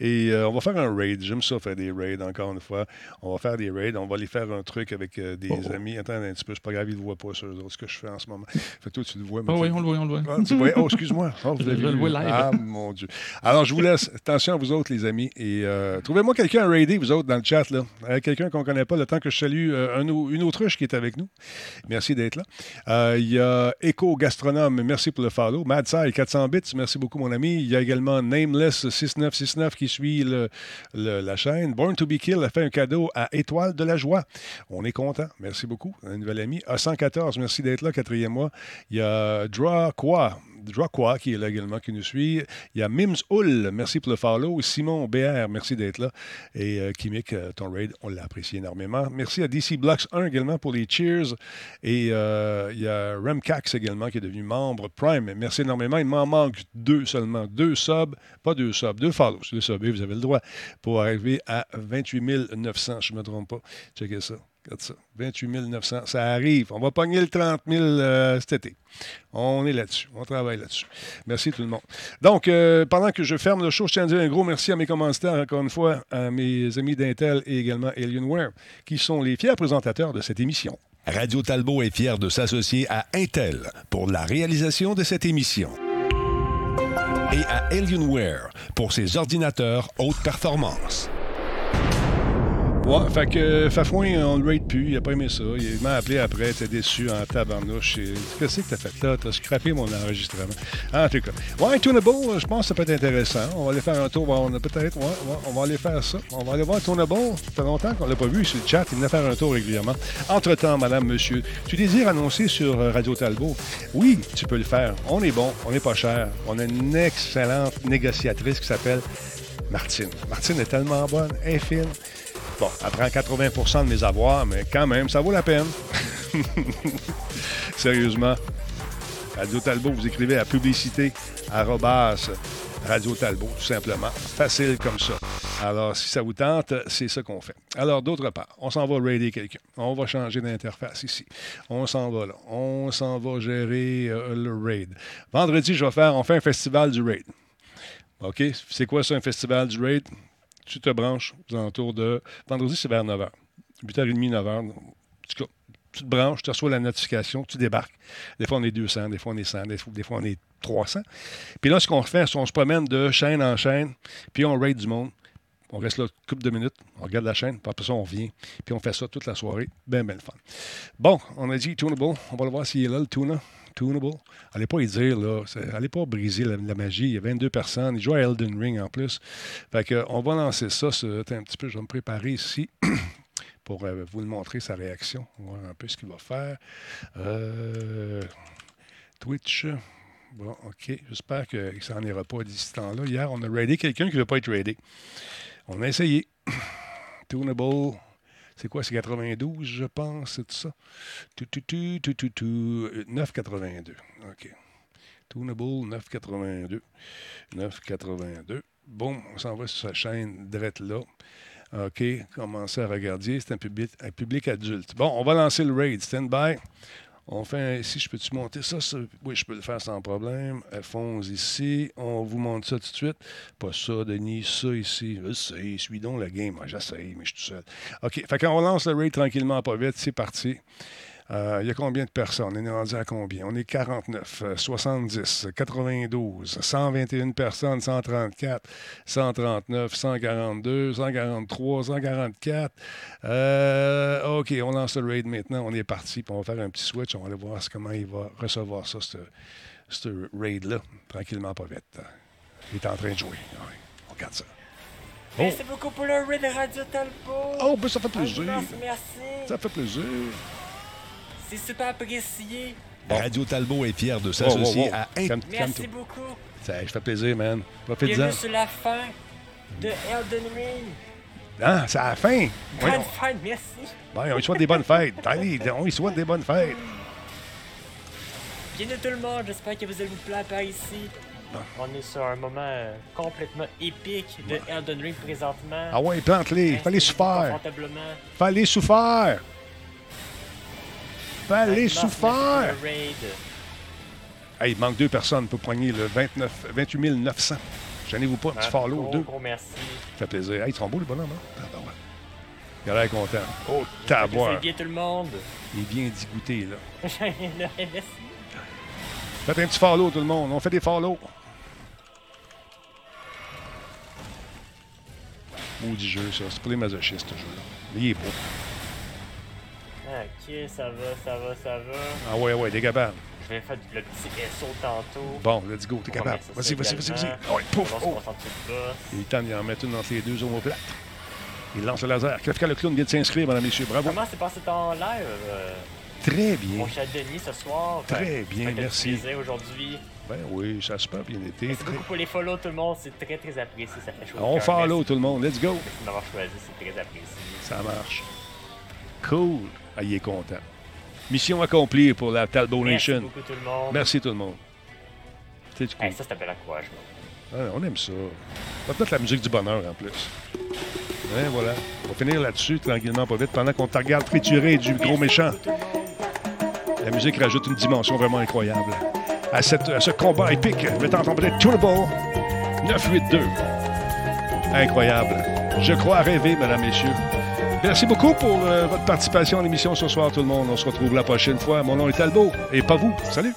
Et euh, on va faire un raid. J'aime ça faire des raids, encore une fois. On va faire des raids. On va aller faire un truc avec euh, des oh. amis. Attends un petit peu. C'est pas grave, ils ne voient pas sur ce que je fais en ce moment. Fait que toi, tu le vois. Oh, oui, on le voit, on le voit. Ah, oh, excuse-moi. Oh, vous l'avez vu. Ah, mon Dieu. Alors, je vous laisse. Attention à vous autres, les amis. Et euh, trouvez-moi quelqu'un à raider, vous autres, dans le chat. là. quelqu'un qu'on ne connaît pas, le temps que je salue un, une autruche qui est avec nous. Merci d'être là. Euh, il y a Echo Gastronome, merci pour le follow. Madsai 400 bits, merci beaucoup mon ami. Il y a également Nameless 6969 qui suit la chaîne. Born to be Kill a fait un cadeau à Étoile de la Joie. On est content. Merci beaucoup. Un nouvel ami. A114, merci d'être là, quatrième mois. Il y a Draw Quoi Draqua qui est là également, qui nous suit. Il y a Mims Hull, merci pour le follow. Simon BR, merci d'être là. Et euh, Kimik, euh, ton raid, on l'a apprécié énormément. Merci à DC Blocks 1 également pour les cheers. Et euh, il y a Remcax également qui est devenu membre Prime. Merci énormément. Il m'en manque deux seulement. Deux subs, pas deux subs, deux follows. Deux subs, vous avez le droit pour arriver à 28 900, je ne me trompe pas. Checkez ça. 28 900. Ça arrive. On va pogner le 30 000 euh, cet été. On est là-dessus. On travaille là-dessus. Merci tout le monde. Donc, euh, pendant que je ferme le show, je tiens à dire un gros merci à mes commentateurs, encore une fois, à mes amis d'Intel et également Alienware, qui sont les fiers présentateurs de cette émission. Radio Talbot est fier de s'associer à Intel pour la réalisation de cette émission. Et à Alienware pour ses ordinateurs haute performance. Ouais, fait que Fafouin, on le rate plus, il a pas aimé ça. Il m'a appelé après, t'es déçu en tabarnouche. Qu'est-ce que t'as fait là? T'as scrappé mon enregistrement. En tout cas. Ouais, Tunable, je pense que ça peut être intéressant. On va aller faire un tour. On a peut-être, ouais, ouais, on va aller faire ça. On va aller voir Tunable. Ça fait longtemps qu'on l'a pas vu sur le chat. Il venait faire un tour régulièrement. Entre-temps, madame, monsieur, tu désires annoncer sur euh, Radio Talbot? Oui, tu peux le faire. On est bon, on n'est pas cher. On a une excellente négociatrice qui s'appelle Martine. Martine est tellement bonne, fine. Bon, elle prend 80% de mes avoirs, mais quand même, ça vaut la peine. Sérieusement. Radio Talbot, vous écrivez à publicité Radio Talbot, tout simplement. Facile comme ça. Alors, si ça vous tente, c'est ça qu'on fait. Alors, d'autre part, on s'en va raider quelqu'un. On va changer d'interface ici. On s'en va là. On s'en va gérer euh, le raid. Vendredi, je vais faire, on fait un festival du raid. OK? C'est quoi ça, un festival du raid? Tu te branches aux alentours de. Vendredi, c'est vers 9h. 8h30, 9h. Tu, tu te branches, tu reçois la notification, tu débarques. Des fois, on est 200, des fois, on est 100, des fois, on est 300. Puis là, ce qu'on fait, c'est qu'on se promène de chaîne en chaîne, puis on raid du monde. On reste là une couple de minutes, on regarde la chaîne, puis après ça, on revient, puis on fait ça toute la soirée. Ben, ben le fun. Bon, on a dit Tunable. On va le voir s'il est là, le tuna. Tunable. Allez pas y dire, là. Allez pas briser la, magie. Il y a 22 personnes. Il joue à Elden Ring en plus. Fait que, on va lancer ça. un petit peu, je vais me préparer ici. pour euh, vous le montrer, sa réaction. On va voir un peu ce qu'il va faire. Euh, Twitch. Bon, OK. J'espère que ça n'en ira pas d'ici temps-là. Hier, on a raidé quelqu'un qui ne veut pas être raidé. On a essayé. Tunable. C'est quoi? C'est 92, je pense, c'est tout ça. Tout, tout, tout, tout, tout, tout. 9,82. OK. Tunable 9,82. 9,82. Bon, on s'en va sur sa chaîne drette là. OK, commencez à regarder. C'est un public, un public adulte. Bon, on va lancer le raid. Stand by. On fait ici, je peux-tu monter ça, Oui, je peux le faire sans problème. Alphonse ici. On vous montre ça tout de suite. Pas ça, Denis, ça ici. Je suis donc le game. Moi, j'essaye, mais je suis tout seul. OK. Fait qu'on lance le raid tranquillement, pas vite. C'est parti. Euh, il y a combien de personnes? On est rendu à combien? On est 49, 70, 92, 121 personnes, 134, 139, 142, 143, 144. OK, on lance le raid maintenant. On est parti, puis on va faire un petit switch. On va aller voir comment il va recevoir ça, ce raid-là, tranquillement, pas vite. Il est en train de jouer. on regarde ça. Merci beaucoup pour le raid de Radio Talbot. Oh, ben ça fait plaisir. merci. Ça fait plaisir. C'est super apprécié. Radio Talbot est fier de s'associer à Merci beaucoup. Ça fait plaisir, man. Profite-en. Bienvenue sur la fin de Elden Ring. Ah, c'est à la fin. Bonne fête, merci. Bon, on y souhaite des bonnes fêtes. Allez, on y souhaite des bonnes fêtes. Bienvenue tout le monde, j'espère que vous allez vous plaire par ici. Ah. On est sur un moment euh, complètement épique de Elden Ring présentement. Ah ouais, plante-les. Fallait souffrir. Fallait souffrir. Fallait souffrir. Hey, il manque deux personnes pour poigner le 29, 28 900. Gênez-vous pas, un petit follow deux. Gros merci. Ça fait plaisir. Hey, ils sont beaux, les bonhommes, hein? Il a l'air content. Oh, taboire. bien tout le monde. Il est bien dégoûté, là. Faites un petit follow, tout le monde. On fait des follow. Maudit jeu, ça. C'est pour les masochistes, ce jeu-là. Il est beau. Ok, ça va, ça va, ça va. Ah ouais, ouais, t'es capable. Je vais faire le petit SO tantôt. Bon, let's go, t'es capable. Vas-y, vas-y, vas-y, vas-y. Ah ouais, pouf, oh. Il est temps d'y en mettre une entre les deux omoplates. Il lance le laser. Kafka le clown vient de s'inscrire, mesdames et messieurs. Bravo. Comment s'est passé ton live? Euh? Très bien. Mon cher Denis, ce soir. Très bien, merci. aujourd'hui. Ben oui, ça a super bien été. Merci beaucoup pour les follow, tout le monde. C'est très, très apprécié. Ça fait chaud. On follow tout le monde. Let's go. Merci de m'avoir choisi. C'est très apprécié. Ça marche. Cool. Ah, il est content. Mission accomplie pour la Talbot Nation. Merci beaucoup tout le monde. Merci tout le monde. C'est. Hey, ça, c'est un bel encouragement. Ah, on aime ça. On va mettre la musique du bonheur en plus. Et voilà. On va finir là-dessus tranquillement, pas vite, pendant qu'on te regarde triturer du gros méchant. La musique rajoute une dimension vraiment incroyable. À, cette, à ce combat épique, mettant en vedette Turbo 982. Incroyable. Je crois rêver, mesdames, messieurs. Merci beaucoup pour euh, votre participation à l'émission ce soir, tout le monde. On se retrouve la prochaine fois. Mon nom est Talbot. Et pas vous. Salut!